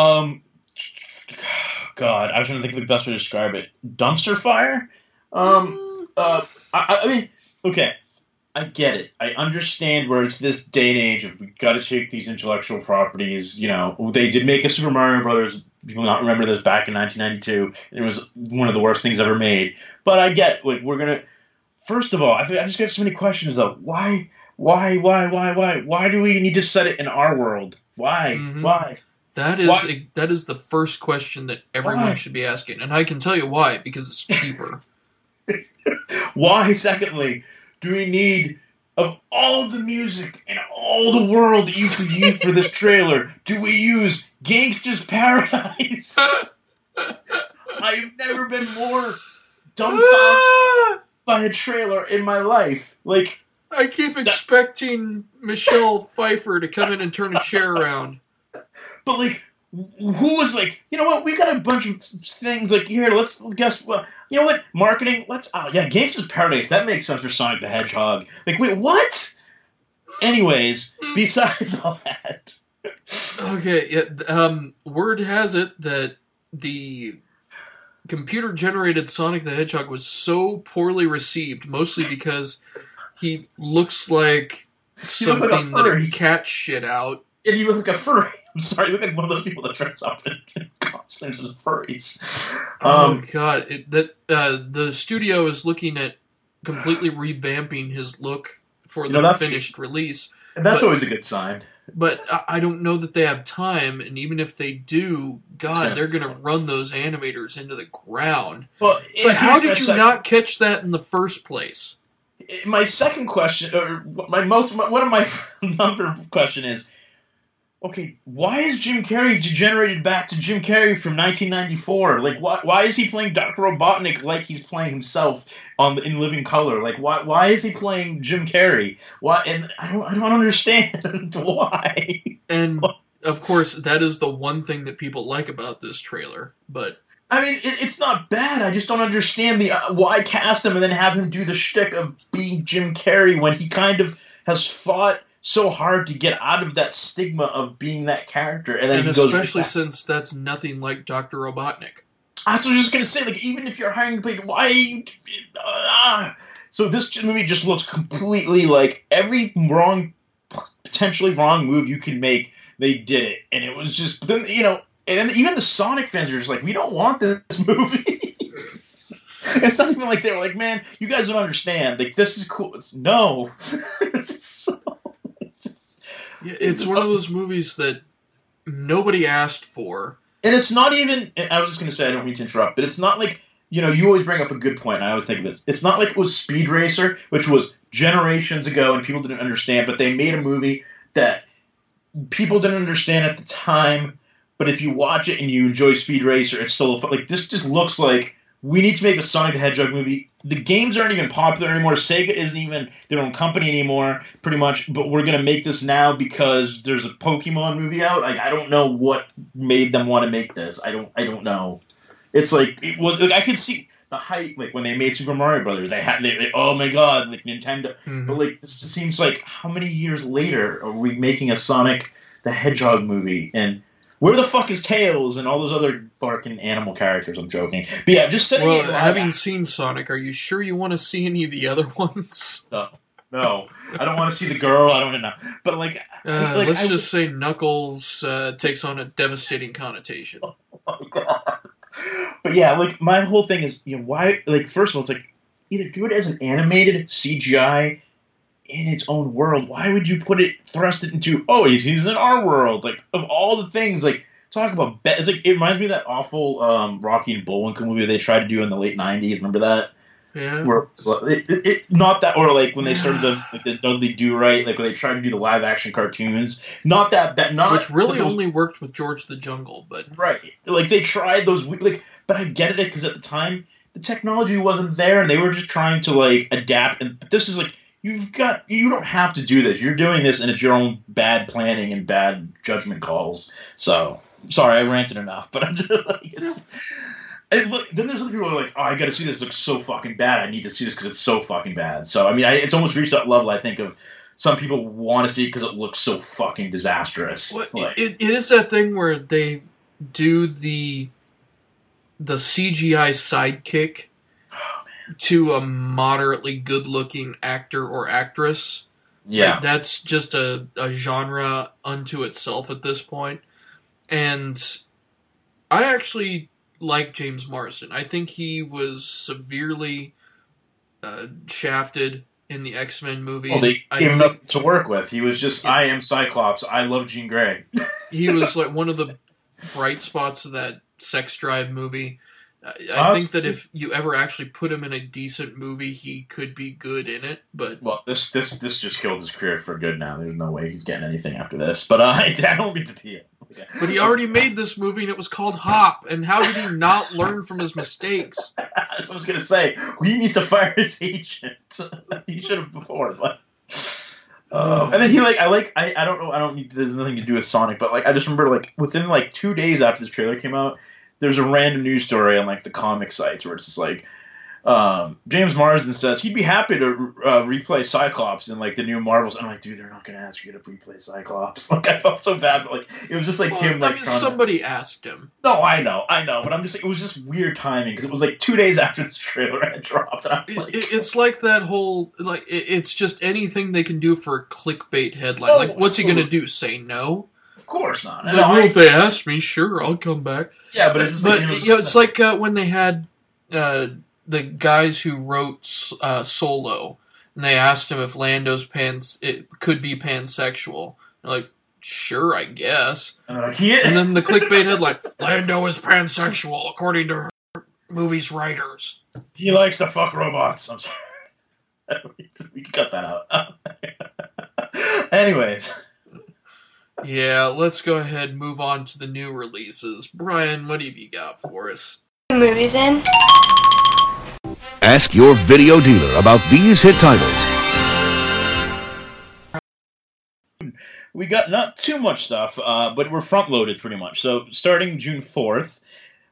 Um, God, I was trying to think of the best way to describe it. Dumpster fire. Um, uh, I, I mean, okay, I get it. I understand where it's this day and age of we got to take these intellectual properties. You know, they did make a Super Mario Brothers. People not remember this back in 1992. It was one of the worst things ever made. But I get like we're gonna. First of all, I, I just got so many questions though. Why? Why? Why? Why? Why? Why do we need to set it in our world? Why? Mhm. Why? That is a, that is the first question that everyone Why? should be asking, and I can tell you why because it's cheaper. [LAUGHS] Why, secondly, do we need, of all the music in all the world that you could use for this trailer, do we use Gangsta's Paradise? [LAUGHS] I've never been more dumbfounded [GASPS] by a trailer in my life. Like, I keep expecting Michelle Pfeiffer to come in and turn a chair around. But like, who was like, you know what? We got a bunch of things like here. Let's guess what? You know what? Marketing. Let's. Oh yeah, Gangsta's Paradise. That makes sense for Sonic the Hedgehog. Like, wait, what? Anyways, [LAUGHS] besides all that, Okay, yeah. Um, word has it that the computer generated Sonic the Hedgehog was so poorly received, mostly because he looks like [LAUGHS] look like something that cat shit out. and you look like a furry. I'm sorry, look like one of those people that dress up in costumes as furries. Oh Um, god, it, that uh, the studio is looking at completely revamping his look for the know, finished release. and that's But- always a good sign. But I- I don't know that they have time, and even if they do, God, they're going to run those animators into the ground. Well, So how did you sec- not catch that in the first place? My second question, or my most, my, one of my [LAUGHS] number question is, okay, why is Jim Carrey degenerated back to Jim Carrey from 1994? Like, why, why is he playing Dr. Robotnik like he's playing himself on the, in Living Color? Like, why, why is he playing Jim Carrey? Why? And I don't, I don't understand [LAUGHS] why. And of course, that is the one thing that people like about this trailer. But I mean, it, it's not bad. I just don't understand the uh, why cast him and then have him do the shtick of being Jim Carrey when he kind of has fought so hard to get out of that stigma of being that character, and then and he goes. especially since that's nothing like Doctor Robotnik. That's what I was just gonna say. Like, even if you're hiring, like, why? Uh. So this movie just looks completely like every wrong, potentially wrong move you can make. They did it, and it was just then you know, and even the Sonic fans are just like, we don't want this [LAUGHS] movie. it's not even like they were like, man, you guys don't understand. Like this is cool. It's, no, [LAUGHS] it's so. Yeah, it's one of those movies that nobody asked for. And it's not even. I was just going to say, I don't mean to interrupt, but it's not like you know. You always bring up a good point, and I always think of this. It's not like it was Speed Racer, which was generations ago, and people didn't understand, but they made a movie that people didn't understand at the time. But if you watch it and you enjoy Speed Racer, it's still like this. Just looks like we need to make a Sonic the Hedgehog movie. The games aren't even popular anymore. Sega isn't even their own company anymore, pretty much. But we're gonna make this now because there's a Pokemon movie out. Like I don't know what made them want to make this. I don't. I don't know. It's like it was. Like, I could see. the height, like when they made Super Mario Brothers, they had, they, they- oh my god, like Nintendo. Mhm. But like, this seems like how many years later are we making a Sonic the Hedgehog movie? And where the fuck is Tails and all those other fucking animal characters? I'm joking. But yeah, just setting Well, having seen Sonic, are you sure you want to see any of the other [LAUGHS] ones? No, no, I don't want to see the girl. I don't know. But like, Uh, like, let's I- just say Knuckles uh, takes on a devastating connotation. [LAUGHS] Oh my god! But yeah, like my whole thing is, you know, why? Like, first of all, it's like either do it as an animated CGI in its own world. Why would you put it thrust it into? Oh, he's, he's in our world. Like of all the things, like talk about. It's like it reminds me of that awful um, Rocky and Bullwinkle movie they tried to do in the late '90s. Remember that? Yeah. Where it, it, it- not that, or like when they started the [SIGHS] like the Dudley Do Right, like when they tried to do the live action cartoons. Not that that not Which really those- only worked with George the Jungle, but Right. Like they tried those like but I get it because at the time the technology wasn't there and they were just trying to like adapt and but this is like you've got you don't have to do this. You're doing this and it's your own bad planning and bad judgment calls. So sorry, I ranted enough, but I'm just like it's and look, then there's other people who are like, "Oh, I got to see this. It looks so fucking bad. I need to see this because it's so fucking bad." So, I mean, I, it's almost reached that level. I think of some people want to see it because it looks so fucking disastrous. Well, Like- it, it is that thing where they do the the CGI sidekick to a moderately good looking actor or actress. Yeah. Like, that's just a, a genre unto itself at this point. And I actually like James Marsden. I think he was severely uh, shafted in the X Men movies. Well, they I gave him think- up to work with. He was just, I am Cyclops. I love Jean Grey. he was [LAUGHS] like one of the bright spots of that sex drive movie i, I think that if you ever actually put him in a decent movie he could be good in it but Well, this this this just killed his career for good. Now there's no way he's getting anything after this. But uh, I, [LAUGHS] I don't mean to be. Okay. but he already made this movie and it was called hop and how did he not learn from his mistakes [LAUGHS] That's what I was gonna say. He needs to fire his agent. [LAUGHS] he should have before, but. Uh, and then he like I like I, I don't know I don't need there's nothing to do with Sonic but like I just remember like within like two days after this trailer came out there's a random news story on like the comic sites where it's just like um, James Marsden says he'd be happy to uh, replay Cyclops in like the new Marvels. And I'm like, dude, they're not gonna ask you to replay Cyclops. [LAUGHS] Like I felt so bad, but like it was just like Well, him like i mean trying to- somebody asked him No, I know, I know, but I'm just it was just weird timing because it was like two days [LAUGHS] after this trailer had dropped. And I was like, it, it's like that whole like it, it's just anything they can do for a clickbait headline Oh, like what's he gonna do say no of course not. Like, well, I- if they ask me, sure, I'll come back. Yeah, but it's but like, you know, it's like uh, when they had uh, the guys who wrote uh, Solo, and they asked him if Lando's pans it could be pansexual. They're like, sure, I guess. And like, "Yeah." And then the [LAUGHS] clickbait headline: Lando is pansexual according to her movie's writers. he likes to fuck robots. I'm sorry. [LAUGHS] we can cut that out. [LAUGHS] Anyways, Yeah, let's go ahead and move on to the new releases. Brian, what have you got for us? Movies in. Ask your video dealer about these hit titles. we got not too much stuff, uh, but we're front loaded pretty much. So starting June fourth,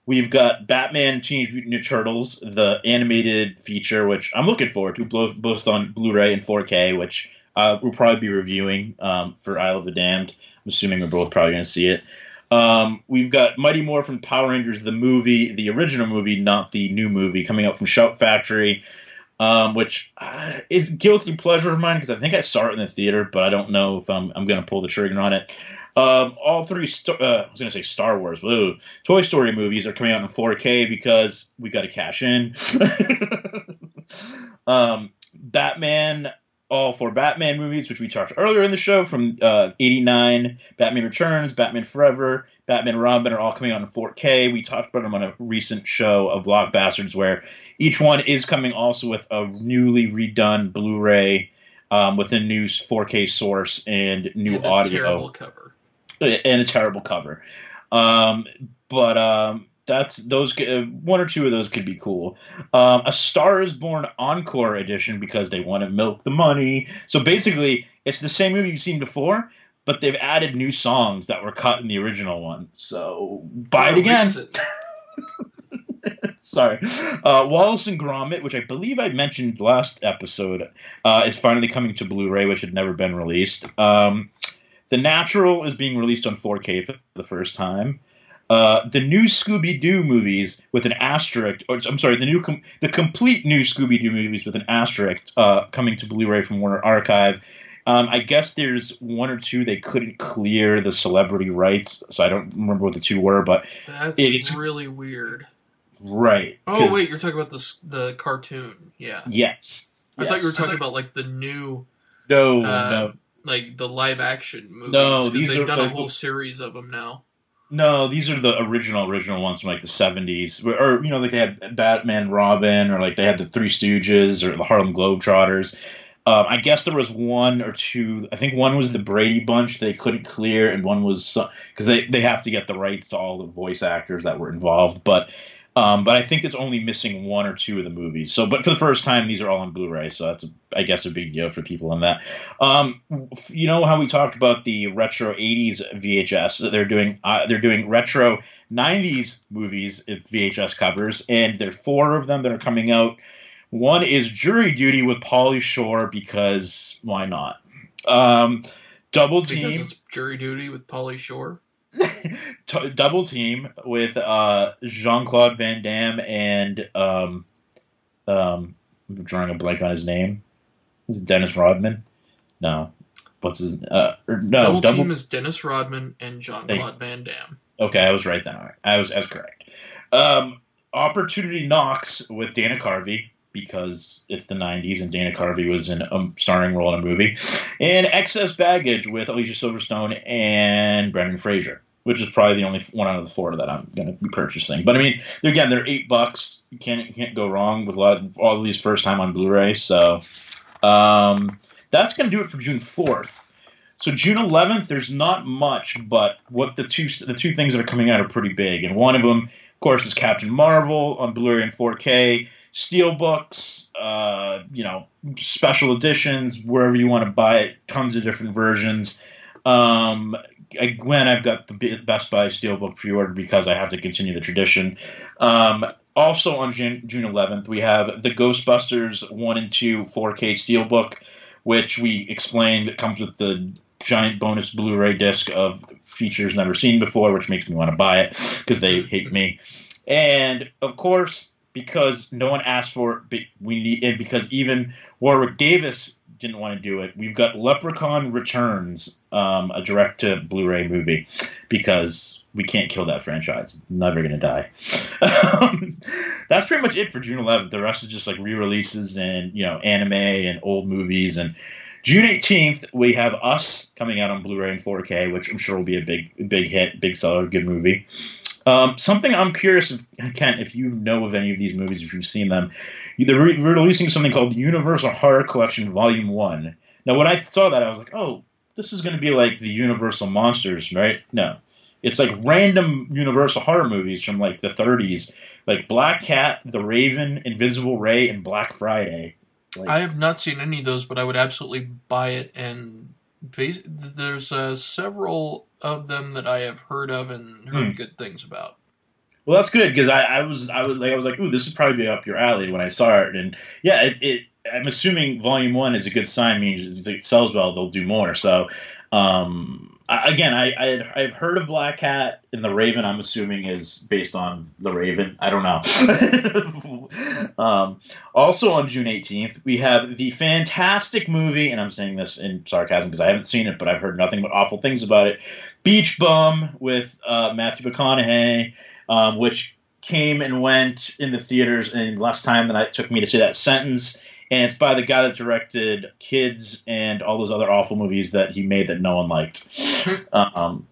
we've got Batman Teenage Mutant Ninja Turtles, the animated feature, which I'm looking forward to, both both on Blu-ray and 4K, which uh, we'll probably be reviewing um, for Aisle of the Damned. I'm assuming we're both probably going to see it. Um, we've got Mighty Morphin Power Rangers, the movie, the original movie, not the new movie, coming out from Shout Factory, um, which uh, is guilty pleasure of mine because I think I saw it in the theater, but I don't know if I'm, I'm going to pull the trigger on it. Um, all three, uh, I was going to say Star Wars, woo, Toy Story movies are coming out in 4K because we got to cash in. [LAUGHS] um, Batman, all four Batman movies, which we talked earlier in the show from uh, 89, Batman Returns, Batman Forever, Batman Robin are all coming out in 4K. We talked about them on a recent show of Blockbasterds where each one is coming also with a newly redone Blu ray um, with a new 4K source and new And a audio terrible cover. and a terrible cover. Um, but um, that's those. Uh, one or two of those could be cool. Um, a Star is Born Encore edition because they want to milk the money. So basically, it's the same movie you've seen before, but they've added new songs that were cut in the original one. So buy it again. [LAUGHS] Sorry. Uh, Wallace and Gromit, which I believe I mentioned last episode, uh, is finally coming to Blu-ray, which had never been released. Um, the Natural is being released on 4K for the first time. Uh, the new Scooby Doo movies with an asterisk, or I'm sorry, the new com- the complete new Scooby Doo movies with an asterisk uh, coming to Blu-ray from Warner Archive. Um, I guess there's one or two they couldn't clear the celebrity rights, so I don't remember what the two were, but That's it is really weird. right. Oh wait, you're talking about the the cartoon. Yeah. yes. I thought you were talking about like the new No, uh, no, like the live action movies. No, these they've are, done a whole series of them now. No. These are the original, original ones from like the '70s, or you know, like they had Batman, Robin, or like they had the Three Stooges or the Harlem Globetrotters. Um, I guess there was one or two. I think one was the Brady Bunch they couldn't clear, and one was because they they have to get the rights to all the voice actors that were involved. But um, but I think it's only missing one or two of the movies. So, but for the first time, these are all on Blu-ray. So that's a, I guess a big deal for people on that. Um, you know how we talked about the retro '80s VHS? that They're doing uh, they're doing retro '90s movies VHS covers, and there are four of them that are coming out. One is Jury Duty with Pauly Shore because why not? Um, Double Because Team, it's jury duty with Pauly Shore. [LAUGHS] t- Double Team with uh, Jean Claude Van Damme and um, um, I'm drawing a blank on his name. Is it Dennis Rodman? No, what's his? Uh, or, no, Double, Double Team is Dennis Rodman and Jean Claude Van Damme. Okay, I was right then. I was as correct. Um, Opportunity Knocks with Dana Carvey because it's the 90s and Dana Carvey was in a starring role in a movie. And Excess Baggage with Alicia Silverstone and Brendan Fraser, which is probably the only one out of the four that I'm going to be purchasing. But I mean, again, they're eight bucks. You can't you can't go wrong with a lot of, all of these first time on Blu-ray. So um, that's going to do it for June 4th. So June 11th, there's not much, but what the two the two things that are coming out are pretty big, and one of them, of course, is Captain Marvel on Blu-ray and 4K, steelbooks, uh, you know, special editions, wherever you want to buy it, tons of different versions. Um, I, Gwen, I've got the Best Buy steelbook pre-ordered because I have to continue the tradition. Um, also on June, June 11th, we have the Ghostbusters 1 and 2 4K steelbook, which we explained it comes with the giant bonus Blu-ray disc of features never seen before, which makes me want to buy it because they hate me. And of course, because no one asked for it, but we need, and because even Warwick Davis didn't want to do it, we've got Leprechaun Returns, um, a direct to Blu-ray movie, because we can't kill that franchise. It's never gonna die. Um, [LAUGHS] that's pretty much it for June 11th. The rest is just like re-releases and you know anime and old movies and. June 18th, we have Us coming out on Blu-ray and 4K, which I'm sure will be a big, big hit, big seller, good movie. Um, something I'm curious, if, Kent, if you know of any of these movies, if you've seen them, they're re- releasing something called Universal Horror Collection Volume One. Now, when I saw that, I was like, oh, this is going to be like the Universal Monsters, right? No, it's like random Universal horror movies from like the 30s, like Black Cat, The Raven, Invisible Ray, and Black Friday. Like, I have not seen any of those, but I would absolutely buy it. And there's uh, several of them that I have heard of and heard Hmm. good things about. Well, that's good because I, I was I was like I was like, ooh, this would probably be up your alley when I saw it, and yeah, it, it I'm assuming Volume One is a good sign, means if it sells well, they'll do more. So, um, I, again, I, I had, I've heard of Black Cat and the Raven. I'm assuming is based on the Raven. I don't know. [LAUGHS] um, also on June 18th, we have the fantastic movie, and I'm saying this in sarcasm because I haven't seen it, but I've heard nothing but awful things about it. Beach Bum with uh, Matthew McConaughey, um, which came and went in the theaters in less time than it took me to see that sentence. And it's by the guy that directed Kids and all those other awful movies that he made that no one liked. [LAUGHS] um,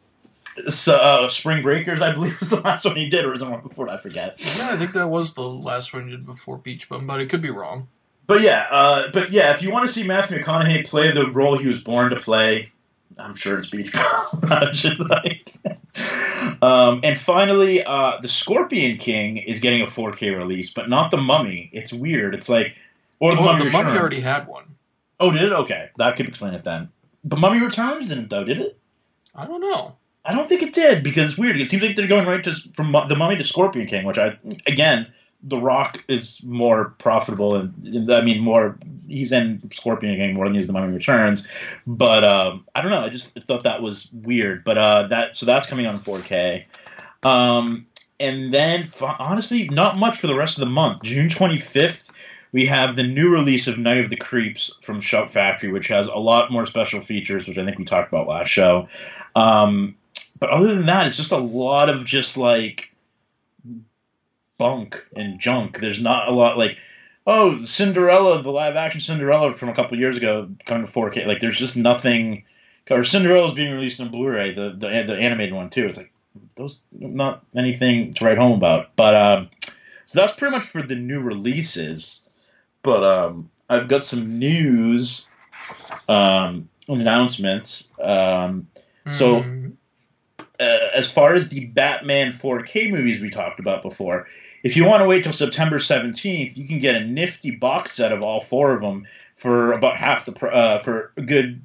so, uh, Spring Breakers, I believe, [LAUGHS] was the last one he did, or was the one before? I forget. Yeah, I think that was the last one he did before Beach Bum, but it could be wrong. But yeah, uh, but yeah, if you want to see Matthew McConaughey play the role he was born to play, I'm sure it's Beach. [LAUGHS] Like. Um, and finally, uh, the Scorpion King is getting a 4K release, but not the Mummy. It's weird. It's like, or the Oh, Mummy the Mummy already had one. Oh, did it? Okay, that could explain it then. But Mummy Returns didn't though, did it? I don't know. I don't think it did because it's weird. It seems like they're going right to from the Mummy to Scorpion King, which I again The Rock is more profitable, and I mean more. He's in Scorpion King more than he's the Mummy Returns, but um, I don't know. I just thought that was weird. But uh, that so that's coming on 4K. Um, and then honestly, not much for the rest of the month. June 25th, we have the new release of Night of the Creeps from Shout Factory, which has a lot more special features, which I think we talked about last show. Um, but other than that, it's just a lot of just like bunk and junk. There's not a lot like, oh, Cinderella, the live action Cinderella from a couple years ago, coming to 4K. Like, there's just nothing. Or Cinderella is being released on Blu-ray, the, the the animated one too. It's like those not anything to write home about. But um, so that's pretty much for the new releases. But um, I've got some news um, announcements. Um, mm. So uh, as far as the Batman 4K movies we talked about before, if you want to wait till September 17th, you can get a nifty box set of all four of them for about half the uh, for a good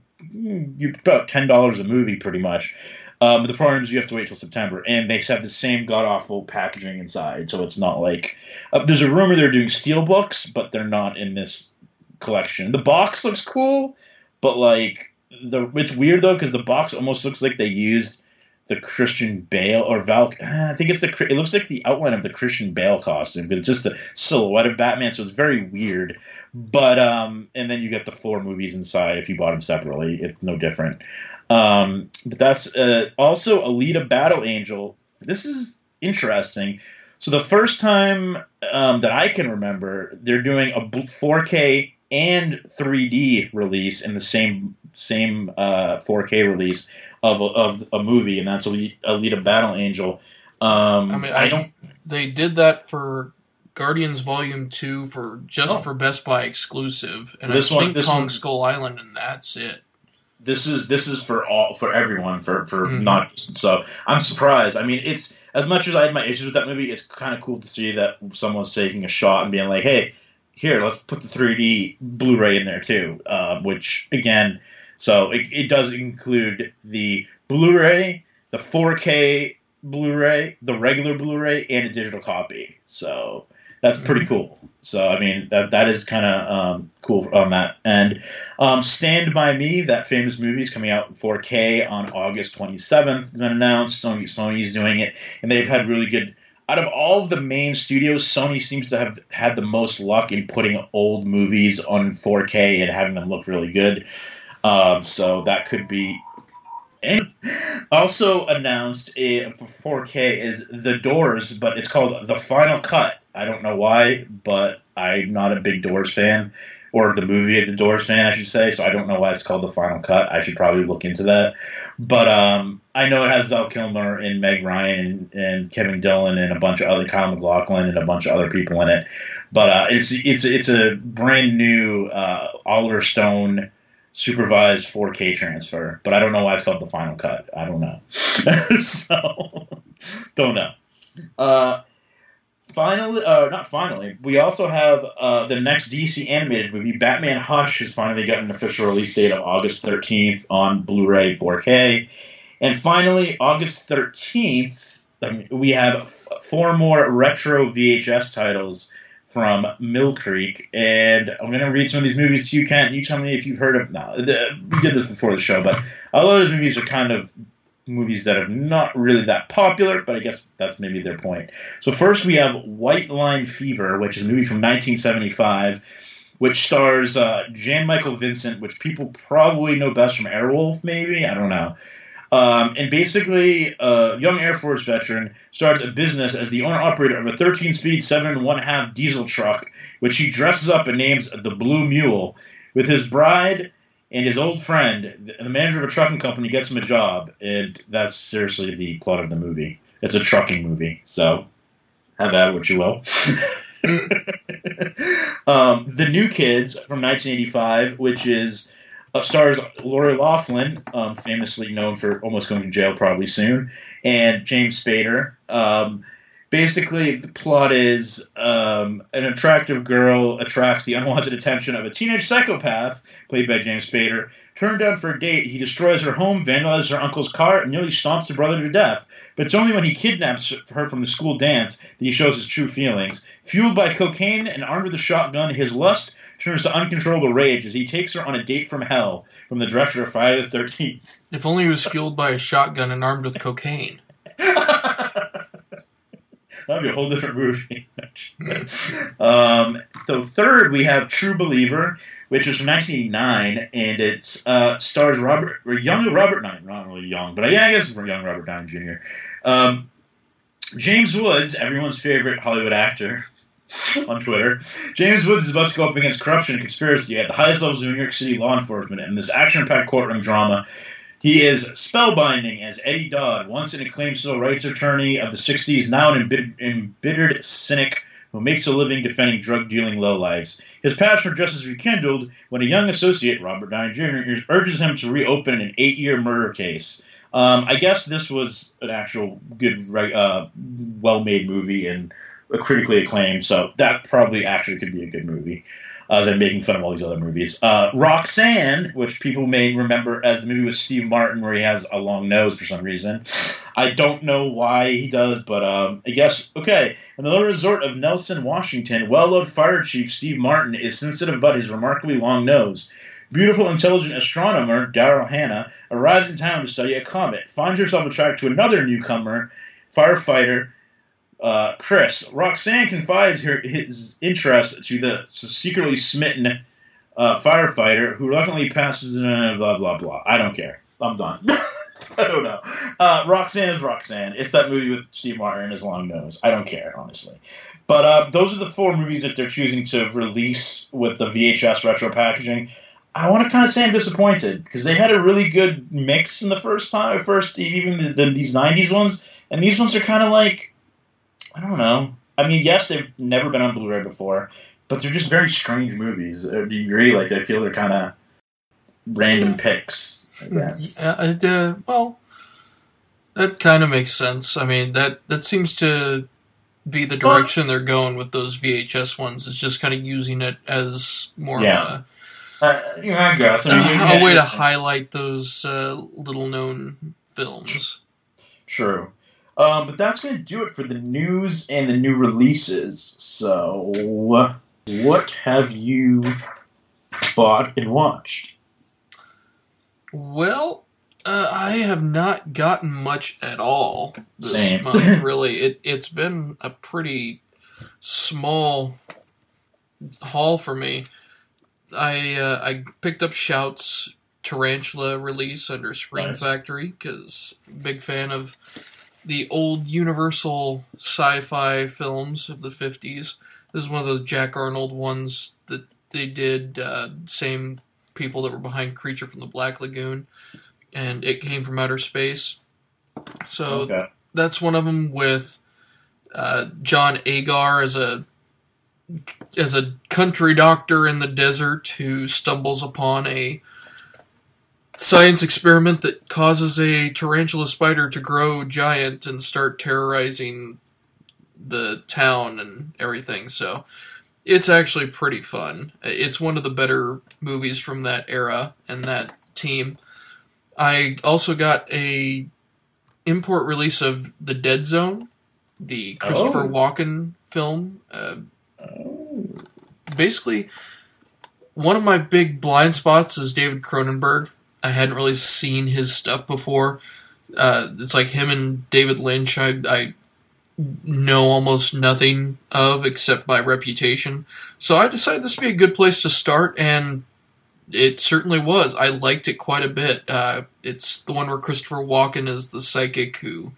about ten dollars a movie, pretty much. Um, the problem is you have to wait till September, and they have the same god awful packaging inside, so it's not like uh, there's a rumor they're doing steel books, but they're not in this collection. The box looks cool, but like the it's weird though because the box almost looks like they used the Christian Bale or Val. Uh, I think it's the it looks like the outline of the Christian Bale costume, but it's just a silhouette of Batman, so it's very weird. But um, and then you get the four movies inside if you bought them separately. It's no different. Um, but that's uh, also Alita Battle Angel. This is interesting. So the first time um, that I can remember, they're doing a 4K and 3D release in the same same uh, 4K release of a, of a movie, and that's Alita Battle Angel. Um, I mean, I, I, don't. They did that for Guardians Volume Two for just oh. for Best Buy exclusive, and this I think one, Kong one, Skull Island, and that's it this is this is for all for everyone for for mm-hmm. not so I'm surprised. I mean, it's as much as I had my issues with that movie, it's kind of cool to see that someone's taking a shot and being like, "Hey, here, let's put the 3D Blu-ray in there too." Uh, which again, so it, it does include the Blu-ray, the 4K Blu-ray, the regular Blu-ray, and a digital copy. So that's pretty mm-hmm. cool. So I mean that that is kind of um, cool on that. And um, Stand by Me, that famous movie, is coming out in 4K on August 27th. It's been announced. Sony Sony's doing it, and they've had really good. Out of all of the main studios, Sony seems to have had the most luck in putting old movies on 4K and having them look really good. Um, so that could be also announced for 4K is The Doors, but it's called The Final Cut. I don't know why, but I'm not a big Doors fan, or the movie The Doors fan, I should say. So I don't know why it's called The Final Cut. I should probably look into that. But um, I know it has Val Kilmer and Meg Ryan and, and, Kevin Dillon and a bunch of other Kyle MacLachlan and a bunch of other people in it. But uh, it's it's it's a brand new uh, Oliver Stone supervised 4K transfer, but I don't know why it's called the final cut. I don't know. [LAUGHS] so, don't know. Uh, finally, uh, not finally, we also have uh, the next DC animated movie, Batman Hush, has finally got an official release date of August 13th on Blu ray 4K. And finally, August 13th, we have four more retro VHS titles from Mill Creek, and I'm going to read some of these movies to you, Kent. You tell me if you've heard of. No, we did this before the show, but a lot of those movies are kind of movies that are not really that popular, but I guess that's maybe their point. So first we have White Line Fever, which is a movie from 1975, which stars uh, Jan Michael Vincent, which people probably know best from Airwolf, maybe I don't know. Um, and basically, a young Air Force veteran starts a business as the owner operator of a 13 speed, seven and one half diesel truck, which he dresses up and names the Blue Mule. With his bride and his old friend, the manager of a trucking company gets him a job, and that's seriously the plot of the movie. It's a trucking movie, so have at it what you will. [LAUGHS] [LAUGHS] um, the New Kids from 1985, which is stars Lori Loughlin, um, famously known for almost going to jail probably soon, and James Spader. Um, basically the plot is um, an attractive girl attracts the unwanted attention of a teenage psychopath played by James Spader. Turned down for a date, he destroys her home, vandalizes her uncle's car, and nearly stomps her brother to death. But it's only when he kidnaps her from the school dance that he shows his true feelings. Fueled by cocaine and armed with a shotgun, his lust turns to uncontrollable rage as he takes her on a date from hell from the director of Friday the 13th. If only he was fueled by a shotgun and armed with cocaine. [LAUGHS] That'd be a whole different movie. [LAUGHS] um, so third, we have True Believer, which is from 1989, and it uh, stars Robert, or young Robert, not, not really young, but yeah, I guess it's from young Robert Downey Jr. Um, James Woods, everyone's favorite Hollywood actor [LAUGHS] on Twitter. James Woods is about to go up against corruption and conspiracy at the highest levels of New York City law enforcement in this action-packed courtroom drama. He is spellbinding as Eddie Dodd, once an acclaimed civil rights attorney of the 60s, now an embittered, cynic who makes a living defending drug dealing lowlifes. His passion for justice rekindled when a young associate, Robert Downey Jr., urges him to reopen an eight year murder case. Um, I guess this was an actual good, uh, well made movie and critically acclaimed, so that probably actually could be a good movie uh, as I'm making fun of all these other movies. Uh, Roxanne, which people may remember as the movie with Steve Martin, where he has a long nose for some reason. I don't know why he does, but um, I guess okay. In the little resort of Nelson, Washington, well-loved fire chief Steve Martin is sensitive about his remarkably long nose. Beautiful, intelligent astronomer Daryl Hannah arrives in town to study a comet, finds herself attracted to another newcomer, firefighter uh, Chris. Roxanne confides her his interest to the secretly smitten uh, firefighter who reluctantly passes in blah blah blah. I don't care. I'm done. [LAUGHS] I don't know. Uh, Roxanne is Roxanne. It's that movie with Steve Martin and his long nose. I don't care, honestly. But uh, those are the four movies that they're choosing to release with the VHS retro packaging. I want to kind of say I'm disappointed because they had a really good mix in the first time, first even the, the, these '90s ones, and these ones are kind of like I don't know. I mean, yes, they've never been on Blu-ray before, but they're just very strange movies. Do you agree? Like, I feel they're kind of random picks. I guess. Uh, uh, well, that kind of makes sense. I mean, that that seems to be the direction they're going with those VHS ones. Is just kind of using it as more Yeah. of a Uh, yeah, I guess. I mean, [LAUGHS] a way to highlight those uh, little-known films. True. Um, but that's going to do it for the news and the new releases. So, what have you bought and watched? Well, uh, I have not gotten much at all this Same. month. [LAUGHS] Really, it it's been a pretty small haul for me. I uh, I picked up Shout's Tarantula release under Scream Nice. Factory because big fan of the old Universal sci-fi films of the fifties. This is one of those Jack Arnold ones that they did. Uh, same people that were behind Creature from the Black Lagoon, and it came from outer space. So Okay. that's one of them with uh, John Agar as a as a country doctor in the desert who stumbles upon a science experiment that causes a tarantula spider to grow giant and start terrorizing the town and everything. So it's actually pretty fun. It's one of the better movies from that era and that team. I also got a import release of The Dead Zone, the Christopher Oh. Walken film. Uh, basically, one of my big blind spots is David Cronenberg. I hadn't really seen his stuff before. Uh, it's like him and David Lynch. I, I know almost nothing of except by reputation. So I decided this would be a good place to start, and it certainly was. I liked it quite a bit. Uh, it's the one where Christopher Walken is the psychic who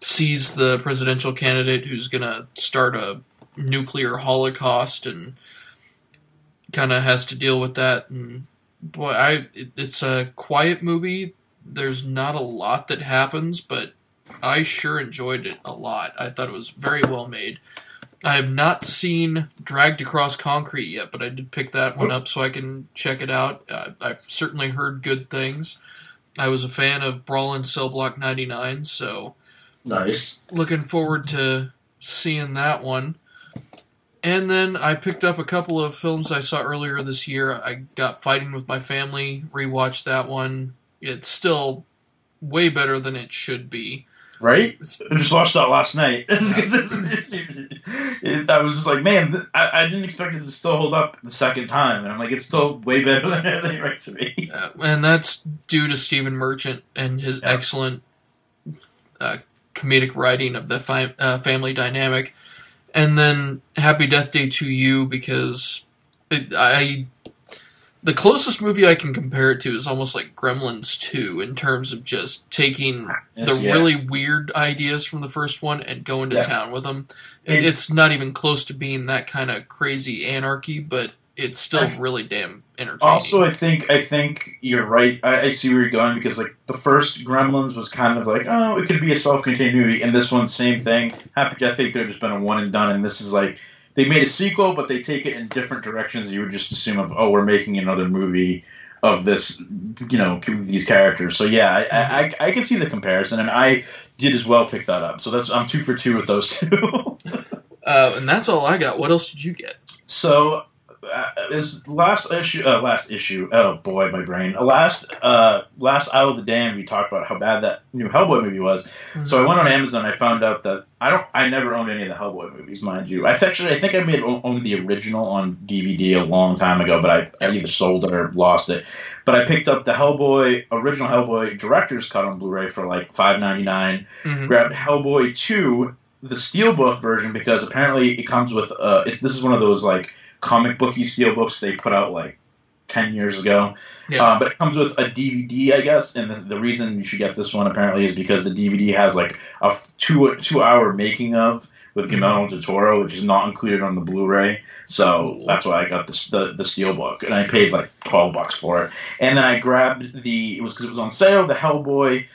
sees the presidential candidate who's going to start a nuclear holocaust and kind of has to deal with that. And boy, I it, it's a quiet movie. There's not a lot that happens, but I sure enjoyed it a lot. I thought it was very well made. I have not seen Dragged Across Concrete yet, but I did pick that one up so I can check it out. Uh, I've certainly heard good things. I was a fan of Brawl in Cell Block 99, so Nice. looking forward to seeing that one. And then I picked up a couple of films I saw earlier this year. I got Fighting with My Family, rewatched that one. It's still way better than it should be. Right? I just watched that last night. [LAUGHS] I was just like, man, I, I didn't expect it to still hold up the second time. And I'm like, it's still way better than [LAUGHS] everything it writes to me. Uh, and that's due to Stephen Merchant and his excellent uh, comedic writing of the fi- uh, family dynamic. And then Happy Death Day to You because it, I the closest movie I can compare it to is almost like Gremlins 2 in terms of just taking Yes, the yeah. really weird ideas from the first one and going to Yeah. town with them. It, It- it's not even close to being that kind of crazy anarchy, but it's still [LAUGHS] really damn entertaining. Also, I think I think you're right. I, I see where you're going because like the first Gremlins was kind of like, oh, it could be a self-contained movie, and this one, same thing. Happy Death Day could have just been a one and done, and this is like they made a sequel, but they take it in different directions. You would just assume of, oh, we're making another movie of this, you know, these characters. So yeah, I, I, I, I can see the comparison, and I did as well pick that up. So that's I'm two for two with those two. [LAUGHS] Uh, and that's all I got. What else did you get? So, is last issue, uh, last issue. Oh boy, my brain. Uh, last, uh, last Aisle of the Damned, we talked about how bad that new Hellboy movie was. So I went on Amazon. I found out that I don't. I never owned any of the Hellboy movies, mind you. I actually, I think I may have owned the original on DVD a long time ago, but I, I either sold it or lost it. But I picked up the Hellboy original Hellboy director's cut on Blu-ray for like five ninety nine. Mhm. Grabbed Hellboy two, the steelbook version, because apparently it comes with. Uh, it's this is one of those like comic booky steelbooks they put out like ten years ago. Yeah. Uh, but it comes with a DVD, I guess, and the, the reason you should get this one apparently is because the DVD has like a two two hour making of with Guillermo del Toro, which is not included on the Blu-ray. So that's why I got this, the the steelbook, and I paid like twelve bucks for it. And then I grabbed the it was because it was on sale the Hellboy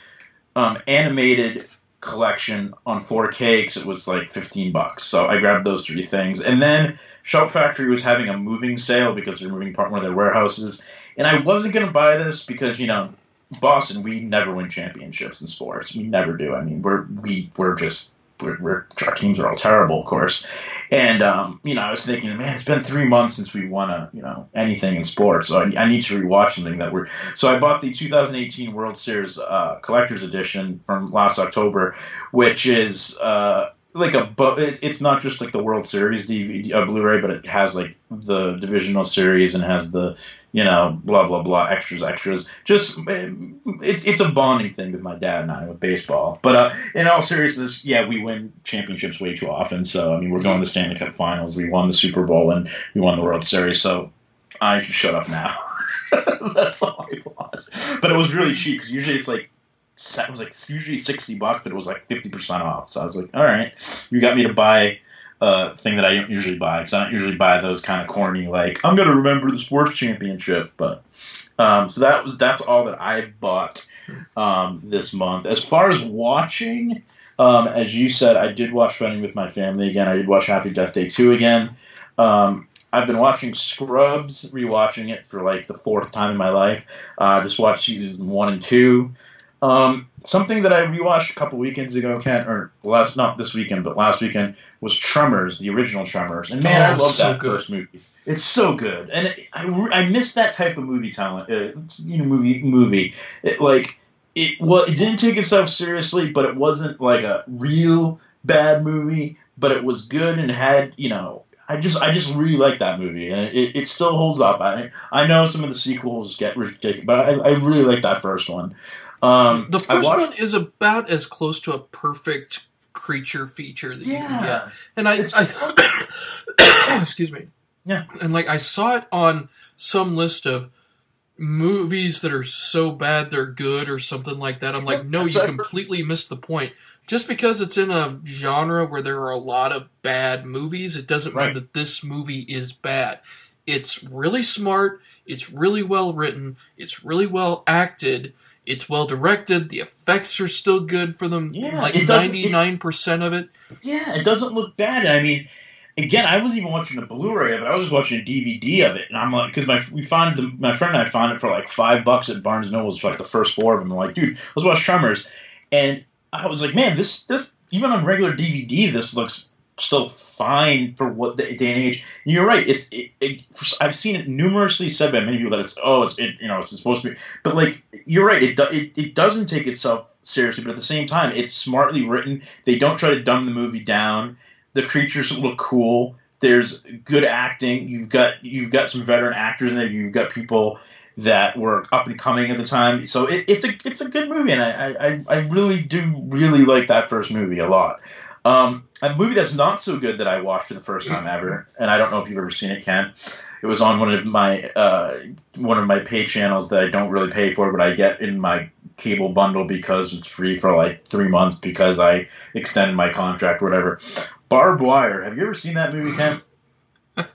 um, animated collection on 4K because it was like 15 bucks. So I grabbed those three things. And then Shout Factory was having a moving sale because they're moving part one of their warehouses. And I wasn't going to buy this because, you know, Boston, we never win championships in sports. We never do. I mean, we're, we, we're just, we're, we're, our teams are all terrible, of course. And, um, you know, I was thinking, man, it's been three months since we've won a, you know, anything in sports. So I, I need to rewatch something that we're, so I bought the 2018 World Series uh, Collector's Edition from last October, which is uh, like a bu- it, it's not just like the World Series DVD uh, Blu-ray, but it has like the divisional series and has the you know blah blah blah extras extras. Just eh, it's it's a bonding thing with my dad and I with baseball. But uh, in all seriousness, yeah, we win championships way too often. So I mean, we're going to the Stanley Cup Finals. We won the Super Bowl and we won the World Series. So I should shut up now. [LAUGHS] That's all I want. But it was really cheap because usually it's like it was like usually sixty bucks, but it was like fifty percent off. So I was like, all right, you got me to buy a thing that I don't usually buy because I don't usually buy those kind of corny like I'm gonna remember the sports championship. But um, so that was that's all that I bought um, this month. As far as watching, um, as you said, I did watch Running with My Family again. I did watch Happy Death Day two again. Um, I've been watching Scrubs, rewatching it for like the fourth time in my life. Uh, just watched seasons one and two. Um, something that I rewatched a couple weekends ago, Kent, or last not this weekend, but last weekend was Tremors, the original Tremors, and man, I Oh, love so that good. first movie. It's so good, and it, I, I miss that type of movie talent, uh, you know, movie movie. It, like it well, it didn't take itself seriously, but it wasn't like a real bad movie, but it was good and had you know. I just I just really like that movie, and it, it still holds up. I I know some of the sequels get ridiculous, but I, I really like that first one. Um, The first watched- one is about as close to a perfect creature feature that you can Yeah. get. And I, I [COUGHS] excuse me. Yeah. And like I saw it on some list of movies that are so bad they're good or something like that. I'm like, no, you completely missed the point. Just because it's in a genre where there are a lot of bad movies, it doesn't mean that this movie is bad. It's really smart. It's really well written. It's really well acted. It's well directed. The effects are still good for them. Yeah, like ninety nine percent of it. Yeah, it doesn't look bad. I mean, again, I wasn't even watching the Blu-ray of it. I was just watching a DVD of it, and I'm like, because my we found the, my friend and I found it for like five bucks at Barnes and Nobles for like the first four of them. I'm like, dude, let's watch Tremors, and I was like, man, this this even on regular DVD, this looks still fine for what the day and age. And you're right. It's it, it, I've seen it numerously said by many people that it's oh it's it, you know it's supposed to be, but like you're right. It, do, it it doesn't take itself seriously, but at the same time, it's smartly written. They don't try to dumb the movie down. The creatures look cool. There's good acting. You've got you've got some veteran actors in there. You've got people that were up and coming at the time. So it, it's a it's a good movie, and I, I I really do really like that first movie a lot. Um, a movie that's not so good that I watched for the first time ever, and I don't know if you've ever seen it, Ken. It was on one of my uh, one of my pay channels that I don't really pay for, but I get in my cable bundle because it's free for like three months because I extended my contract or whatever. Barb Wire. Have you ever seen that movie, Ken? [LAUGHS]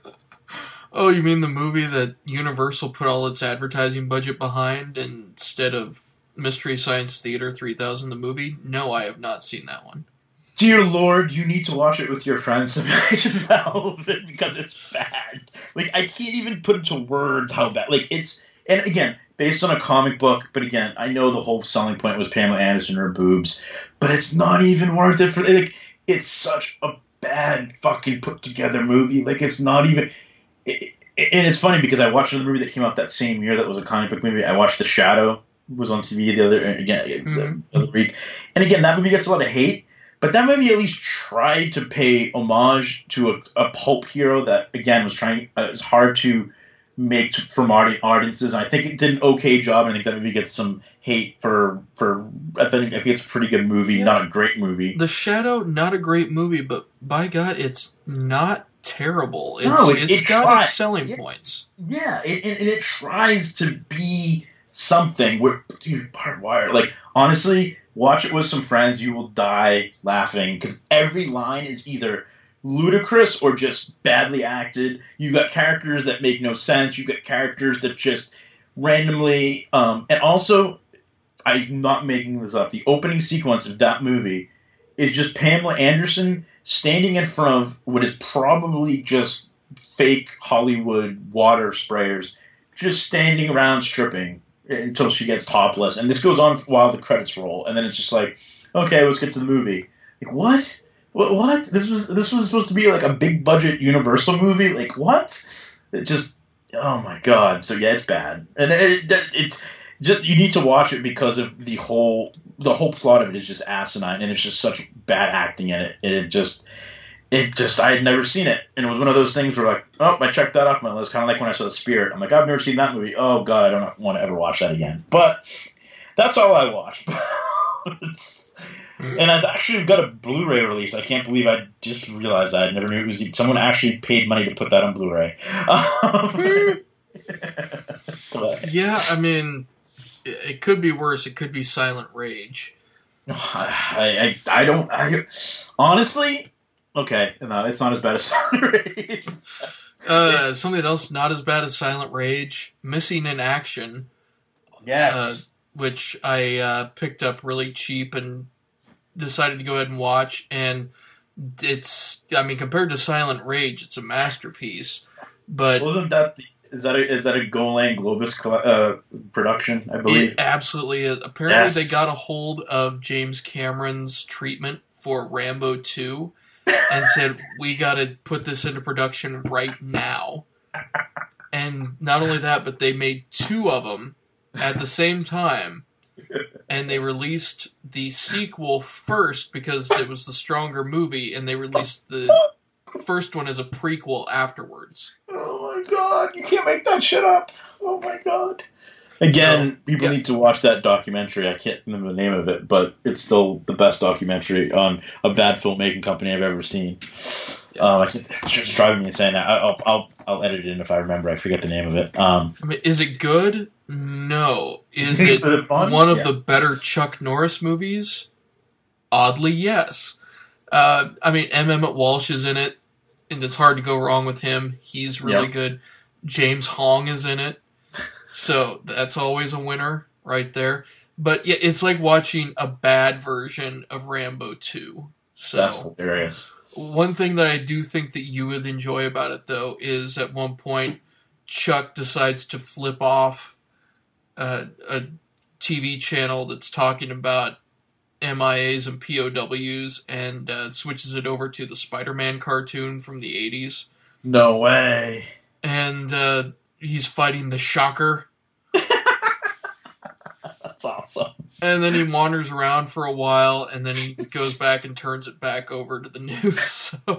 Oh, you mean the movie that Universal put all its advertising budget behind instead of Mystery Science Theater 3000 the movie? No, I have not seen that one. Dear Lord, you need to watch it with your friends [LAUGHS] because it's bad. Like I can't even put into words how bad. Like it's and again based on a comic book, but again I know the whole selling point was Pamela Anderson or boobs, but it's not even worth it for like it's such a bad fucking put together movie. Like it's not even. It, and it's funny because I watched another movie that came out that same year that was a comic book movie. I watched The Shadow was on TV the other again mm-hmm. the other week, and again that movie gets a lot of hate. But that movie at least tried to pay homage to a, a pulp hero that again was trying. Uh, it's hard to make for modern audiences. I think it did an okay job. And I think that movie gets some hate for for. I think I think it's a pretty good movie, yeah. not a great movie. The Shadow, not a great movie, but by God, it's not terrible. It's, no, it, it's it got tries. its selling yeah. points. Yeah, it, it, it tries to be something. Where dude, Barb Wire. Like honestly, watch it with some friends. You will die laughing because every line is either ludicrous or just badly acted. You've got characters that make no sense. You've got characters that just randomly, um, and also, I'm not making this up. The opening sequence of that movie is just Pamela Anderson standing in front of what is probably just fake Hollywood water sprayers, just standing around stripping until she gets topless. And this goes on while the credits roll, and then it's just like, okay, let's get to the movie. Like what? What? What? This was this was supposed to be like a big budget Universal movie. Like what? It just oh my god. So yeah, it's bad, and it, it, it's just you need to watch it because of the whole the whole plot of it is just asinine, and there's just such bad acting in it. And it just it just I had never seen it, and it was one of those things where like oh I checked that off my list. Kind of like when I saw the Spirit. I'm like I've never seen that movie. Oh god, I don't want to ever watch that again. But that's all I watched. [LAUGHS] Mm. and I've actually got a Blu-ray release. I can't believe I just realized that. I never knew it was someone actually paid money to put that on Blu-ray. [LAUGHS] yeah, I mean, it could be worse. It could be Silent Rage. [SIGHS] I, I, I don't. I, honestly, okay, no, it's not as bad as [LAUGHS] Silent Rage. uh, something else not as bad as Silent Rage, Missing in Action. Yes. Uh, which I uh, picked up really cheap and decided to go ahead and watch. And it's, I mean, compared to Silent Rage, it's a masterpiece. But wasn't that the, is that a, is that a Golan Globus uh, production? I believe it absolutely is. Apparently, Yes. they got a hold of James Cameron's treatment for Rambo Two and said, "We got to put this into production right now." And not only that, but they made two of them at the same time, and they released the sequel first because it was the stronger movie, and they released the first one as a prequel afterwards. Oh my god, you can't make that shit up. Oh my god. Again, people need to watch that documentary. I can't remember the name of it, but it's still the best documentary on a bad filmmaking company I've ever seen. Um, Uh, it's just driving me insane. I, I'll, I'll, I'll edit it in if I remember. I forget the name of it. Um, I mean, is it good? No. Is it Is it fun? one of Yeah. the better Chuck Norris movies? Oddly, yes. Uh, I mean, M. Emmett Walsh is in it, and it's hard to go wrong with him. He's really Yep. good. James Hong is in it, so that's always a winner right there. But yeah, it's like watching a bad version of Rambo 2. So that's hilarious. one thing that I do think that you would enjoy about it, though, is at one point Chuck decides to flip off uh, a TV channel that's talking about MIAs and POWs and uh, switches it over to the Spider-Man cartoon from the '80s, No way. and uh, he's fighting the Shocker. That's awesome. And then he wanders around for a while, and then he goes back and turns it back over to the news. [LAUGHS] So, [LAUGHS]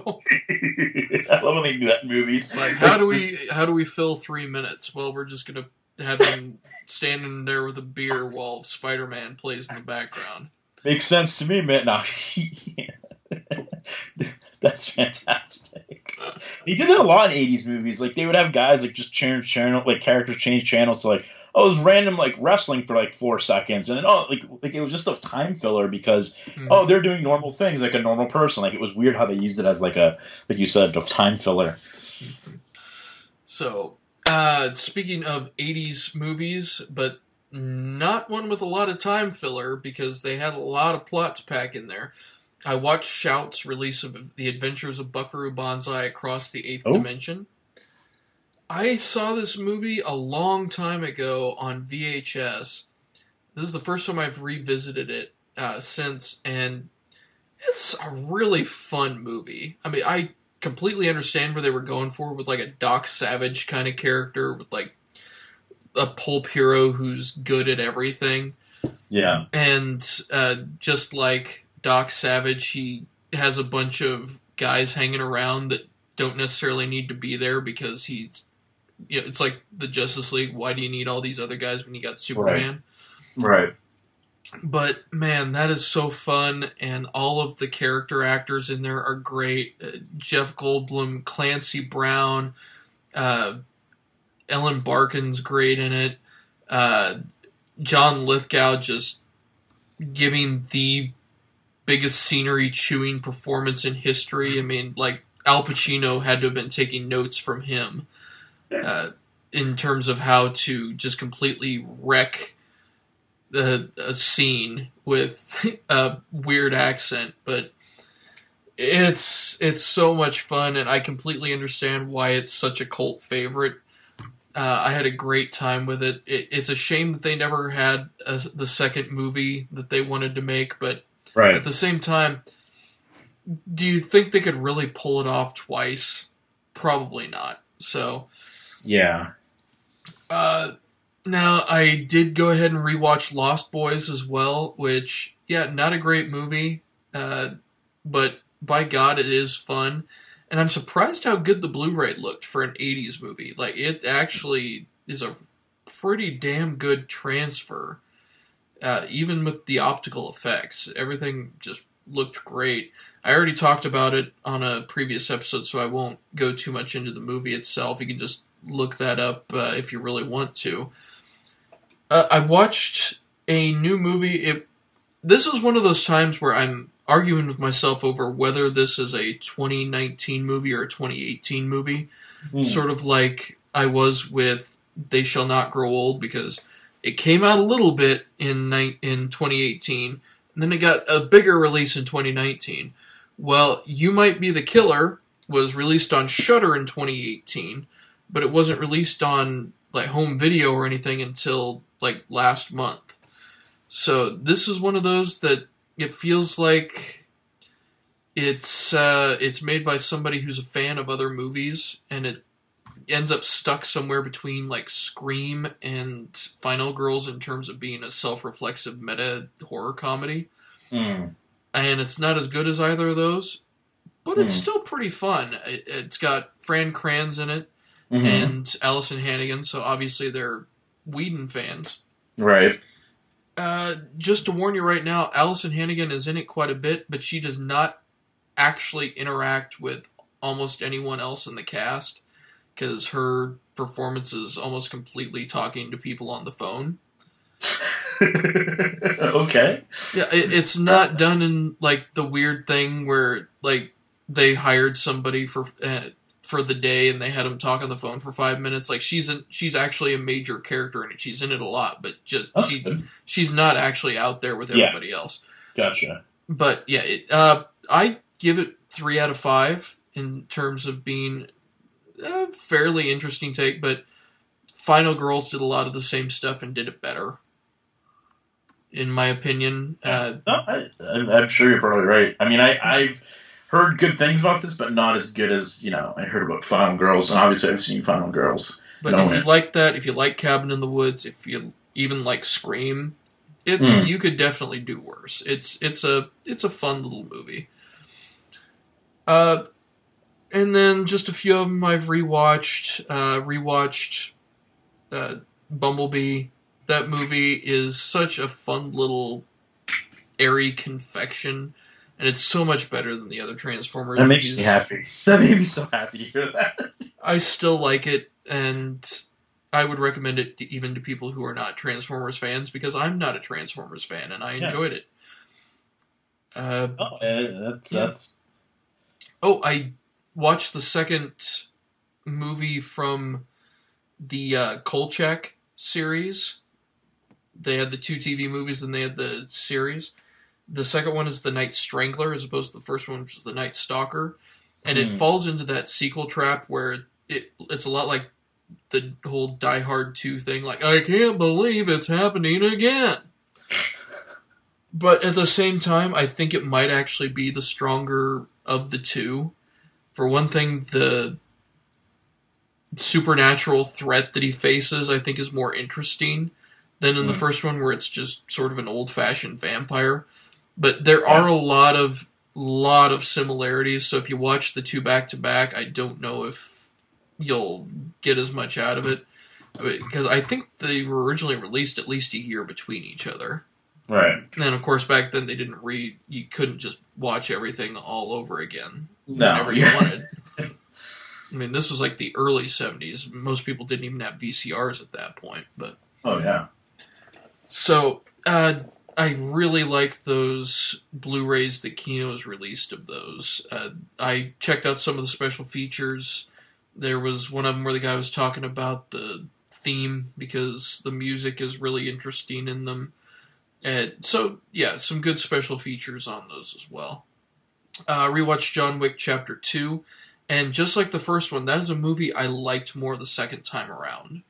I love when they do that in movies. like, how do we how do we fill three minutes? Well, we're just gonna have him standing there with a beer while Spider Man plays in the background. Makes sense to me, man. No. [LAUGHS] That's fantastic. They did that a lot in '80s movies. Like they would have guys like just change channel, like characters change channels to like oh, it was random like wrestling for like four seconds, and then oh, like like it was just a time filler because oh, they're doing normal things like a normal person. Like it was weird how they used it as like a like you said a time filler. So, uh, speaking of 80s movies, but not one with a lot of time filler because they had a lot of plot to pack in there. I watched Shout's release of The Adventures of Buckaroo Banzai Across the Eighth Oh. Dimension. I saw this movie a long time ago on VHS. This is the first time I've revisited it uh, since, and it's a really fun movie. I mean, I completely understand where they were going for with like a Doc Savage kind of character with like a pulp hero who's good at everything. Yeah. And uh, just like Doc Savage, he has a bunch of guys hanging around that don't necessarily need to be there because he's. You know, it's like the Justice League. Why do you need all these other guys when you got Superman? Right. But man, that is so fun, and all of the character actors in there are great. Uh, Jeff Goldblum, Clancy Brown, uh, Ellen Barkin's great in it. Uh, John Lithgow just giving the biggest scenery chewing performance in history. I mean, like Al Pacino had to have been taking notes from him uh, in terms of how to just completely wreck the a scene with [LAUGHS] a weird accent, but it's it's so much fun, and I completely understand why it's such a cult favorite. Uh, I had a great time with it. it. It's a shame that they never had a, the second movie that they wanted to make, but Right. at the same time, do you think they could really pull it off twice? Probably not. So, Yeah. uh, now I did go ahead and rewatch Lost Boys as well, which yeah, not a great movie, uh, but by God, it is fun, and I'm surprised how good the Blu-ray looked for an '80s movie. Like it actually is a pretty damn good transfer, uh, even with the optical effects. Everything just looked great. I already talked about it on a previous episode, so I won't go too much into the movie itself. You can just look that up uh, if you really want to. Uh, I watched a new movie. It this is one of those times where I'm arguing with myself over whether this is a 2019 movie or a 2018 movie. Hmm. Sort of like I was with They Shall Not Grow Old because it came out a little bit in in 2018, and then it got a bigger release in 2019. Well, You Might Be the Killer was released on Shudder in 2018, but it wasn't released on like home video or anything until like last month. So this is one of those that it feels like it's uh, it's made by somebody who's a fan of other movies, and it ends up stuck somewhere between like Scream and Final Girls in terms of being a self-reflexive meta horror comedy. Mm. And it's not as good as either of those, but it's Hmm. still pretty fun. It, it's got Fran Kranz in it Mhm. and Alyson Hannigan, so obviously they're Whedon fans. Right. Uh, just to warn you right now, Alyson Hannigan is in it quite a bit, but she does not actually interact with almost anyone else in the cast because her performance is almost completely talking to people on the phone. [LAUGHS] okay. Yeah, it, it's not done in like the weird thing where like they hired somebody for uh, for the day and they had him talk on the phone for five minutes. Like she's in, she's actually a major character in it. She's in it a lot, but just That's she good. she's not actually out there with Yeah. everybody else. Gotcha. But yeah, it, uh, I give it three out of five in terms of being a fairly interesting take. But Final Girls did a lot of the same stuff and did it better. in my opinion. Uh, No, I, I'm I'm sure you're probably right. I mean, I, I've heard good things about this, but not as good as you know. I heard about Final Girls, and obviously I've seen Final Girls. But No if you way. like that, if you like Cabin in the Woods, if you even like Scream, it Mm. you could definitely do worse. It's it's a it's a fun little movie. Uh, and then just a few of them I've rewatched. Uh, rewatched uh, Bumblebee. That movie is such a fun little airy confection, and it's so much better than the other Transformers. that makes me happy. [LAUGHS] That made me so happy to hear that. I still like it, and I would recommend it to, even to people who are not Transformers fans because I'm not a Transformers fan and I Yeah. enjoyed it. Uh, Oh, uh, that's Yeah. that's oh, I watched the second movie from the uh, Kolchak series. They had the two TV movies, and they had the series. The second one is the Night Strangler, as opposed to the first one, which is the Night Stalker, and it Hmm. falls into that sequel trap where it it's a lot like the whole Die Hard two thing. Like I can't believe it's happening again. [LAUGHS] But at the same time, I think it might actually be the stronger of the two. For one thing, the supernatural threat that he faces, I think, is more interesting than in the Mm. first one, where it's just sort of an old fashioned vampire. But there are a lot of lot of similarities. So if you watch the two back to back, I don't know if you'll get as much out of it because I think they were originally released at least a year between each other. right. And then, of course, back then they didn't read. You couldn't just watch everything all over again No. whenever you wanted. [LAUGHS] I mean, this is like the early '70s. Most people didn't even have VCRs at that point. But Oh yeah. so uh, I really like those Blu-rays that Kino's released of those. Uh, I checked out some of the special features. There was one of them where the guy was talking about the theme because the music is really interesting in them. And so yeah, some good special features on those as well. Uh, rewatched John Wick Chapter Two, and just like the first one, that is a movie I liked more the second time around.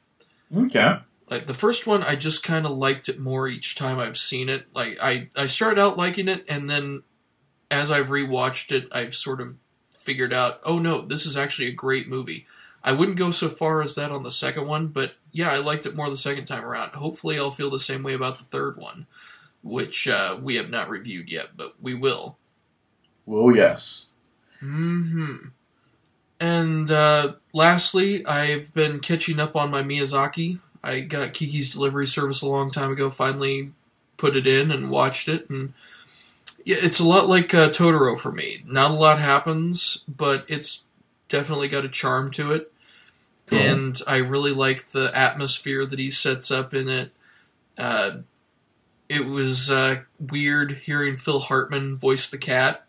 Okay. Like the first one, I just kind of liked it more each time I've seen it. Like I, I started out liking it, and then as I've rewatched it, I've sort of figured out, oh no, this is actually a great movie. I wouldn't go so far as that on the second one, but yeah, I liked it more the second time around. Hopefully, I'll feel the same way about the third one, which uh, we have not reviewed yet, but we will. Well, yes. hmm And uh, lastly, I've been catching up on my Miyazaki. I got Kiki's Delivery Service a long time ago. Finally, put it in and watched it, and yeah, it's a lot like uh, Totoro for me. Not a lot happens, but it's definitely got a charm to it, and I really like the atmosphere that he sets up in it. Uh, it was uh, weird hearing Phil Hartman voice the cat.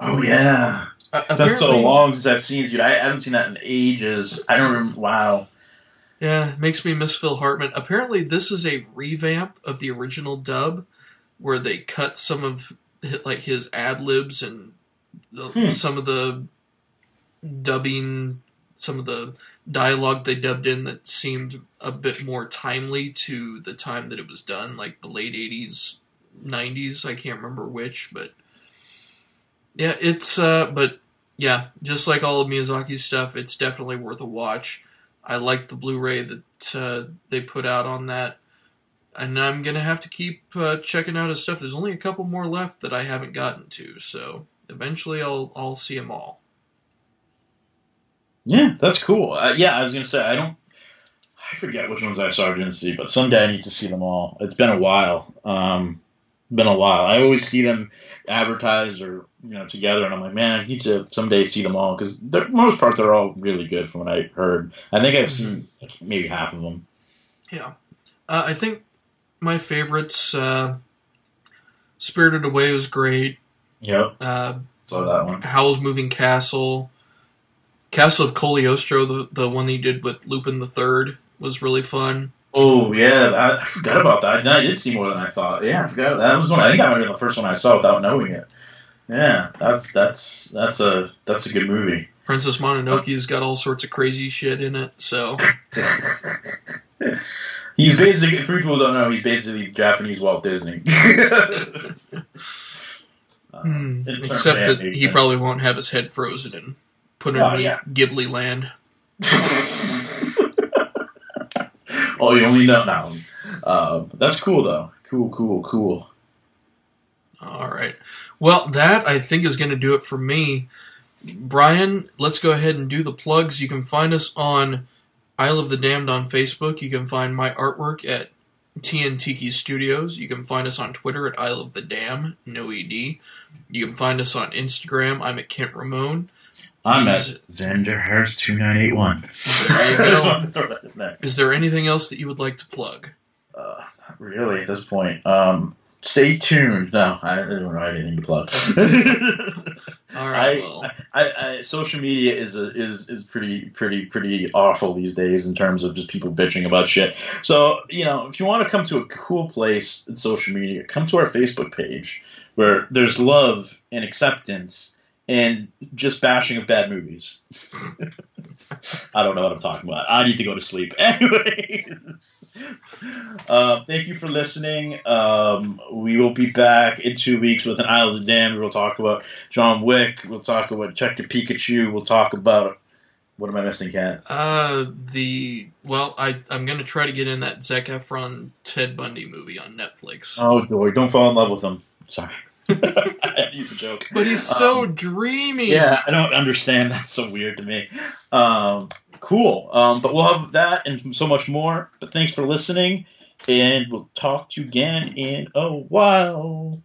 Oh yeah. Uh, That's so long since I've seen it, dude. I haven't seen that in ages. I don't remember. Wow. Yeah, makes me miss Phil Hartman. Apparently, this is a revamp of the original dub, where they cut some of like his ad libs and the, Hmm. some of the dubbing, some of the dialogue they dubbed in that seemed a bit more timely to the time that it was done, like the late '80s, '90s. I can't remember which, but yeah, it's uh, but yeah, just like all of Miyazaki's stuff, it's definitely worth a watch. I like the Blu-ray that uh, they put out on that, and I'm gonna have to keep uh, checking out his stuff. There's only a couple more left that I haven't gotten to, so eventually I'll I'll see them all. Yeah, that's cool. Uh, yeah, I was gonna say I don't. I forget which ones I saw or didn't see, but someday I need to see them all. It's been a while. Um, been a while. I always see them advertised or you know together, and I'm like, man, I need to someday see them all because the most part they're all really good from what I heard. I think I've seen maybe half of them. Yeah, uh, I think my favorites. Uh, Spirited Away was great. Yep. Uh, Saw that one. Howl's Moving Castle, Castle of Cagliostro, the the one that he did with Lupin the Third was really fun. Oh yeah, I, forgot about that. I did see more than I thought. Yeah, I forgot. That was one. I think that might have been the first one I saw without knowing it. Yeah, that's that's that's a that's a good movie. Princess Mononoke's got all sorts of crazy shit in it, so [LAUGHS] He's basically, for people who don't know, he's basically Japanese Walt Disney. [LAUGHS] Hmm. in terms of Except that he probably won't have his head frozen and put Oh, underneath yeah. Ghibli land. [LAUGHS] oh, you only know now. Uh, that's cool though. Cool, cool, cool. All right. Well, that I think is going to do it for me. Brian, let's go ahead and do the plugs. You can find us on Aisle of the Damned on Facebook. You can find my artwork at TNTiki Studios. You can find us on Twitter at Aisle of the Dam, no ED. You can find us on Instagram. I'm at Kent Ramon. I'm He's- at Zenderhurst two nine eight one. There you go. Is there anything else that you would like to plug? Not really, at this point, um, stay tuned. No, I don't have anything to plug. [LAUGHS] All right. I, well, I, I, social media is a, is is pretty pretty pretty awful these days in terms of just people bitching about shit. So you know, if you want to come to a cool place in social media, come to our Facebook page where there's love and acceptance and just bashing of bad movies. [LAUGHS] I don't know what I'm talking about. I need to go to sleep. [LAUGHS] Anyways, uh, thank you for listening. Um, we will be back in two weeks with an Aisle of the Damned. We'll talk about John Wick. We'll talk about Detective Pikachu. We'll talk about what am I missing, Cat? uh, the well, I I'm going to try to get in that Zac Efron Ted Bundy movie on Netflix. Oh, boy, don't fall in love with him. Sorry. [LAUGHS] I used a joke. But he's so dreamy. Yeah, I don't understand. [LAUGHS] That's so weird to me. Um, cool. Um, but we'll have that and so much more. But thanks for listening, and we'll talk to you again in a while.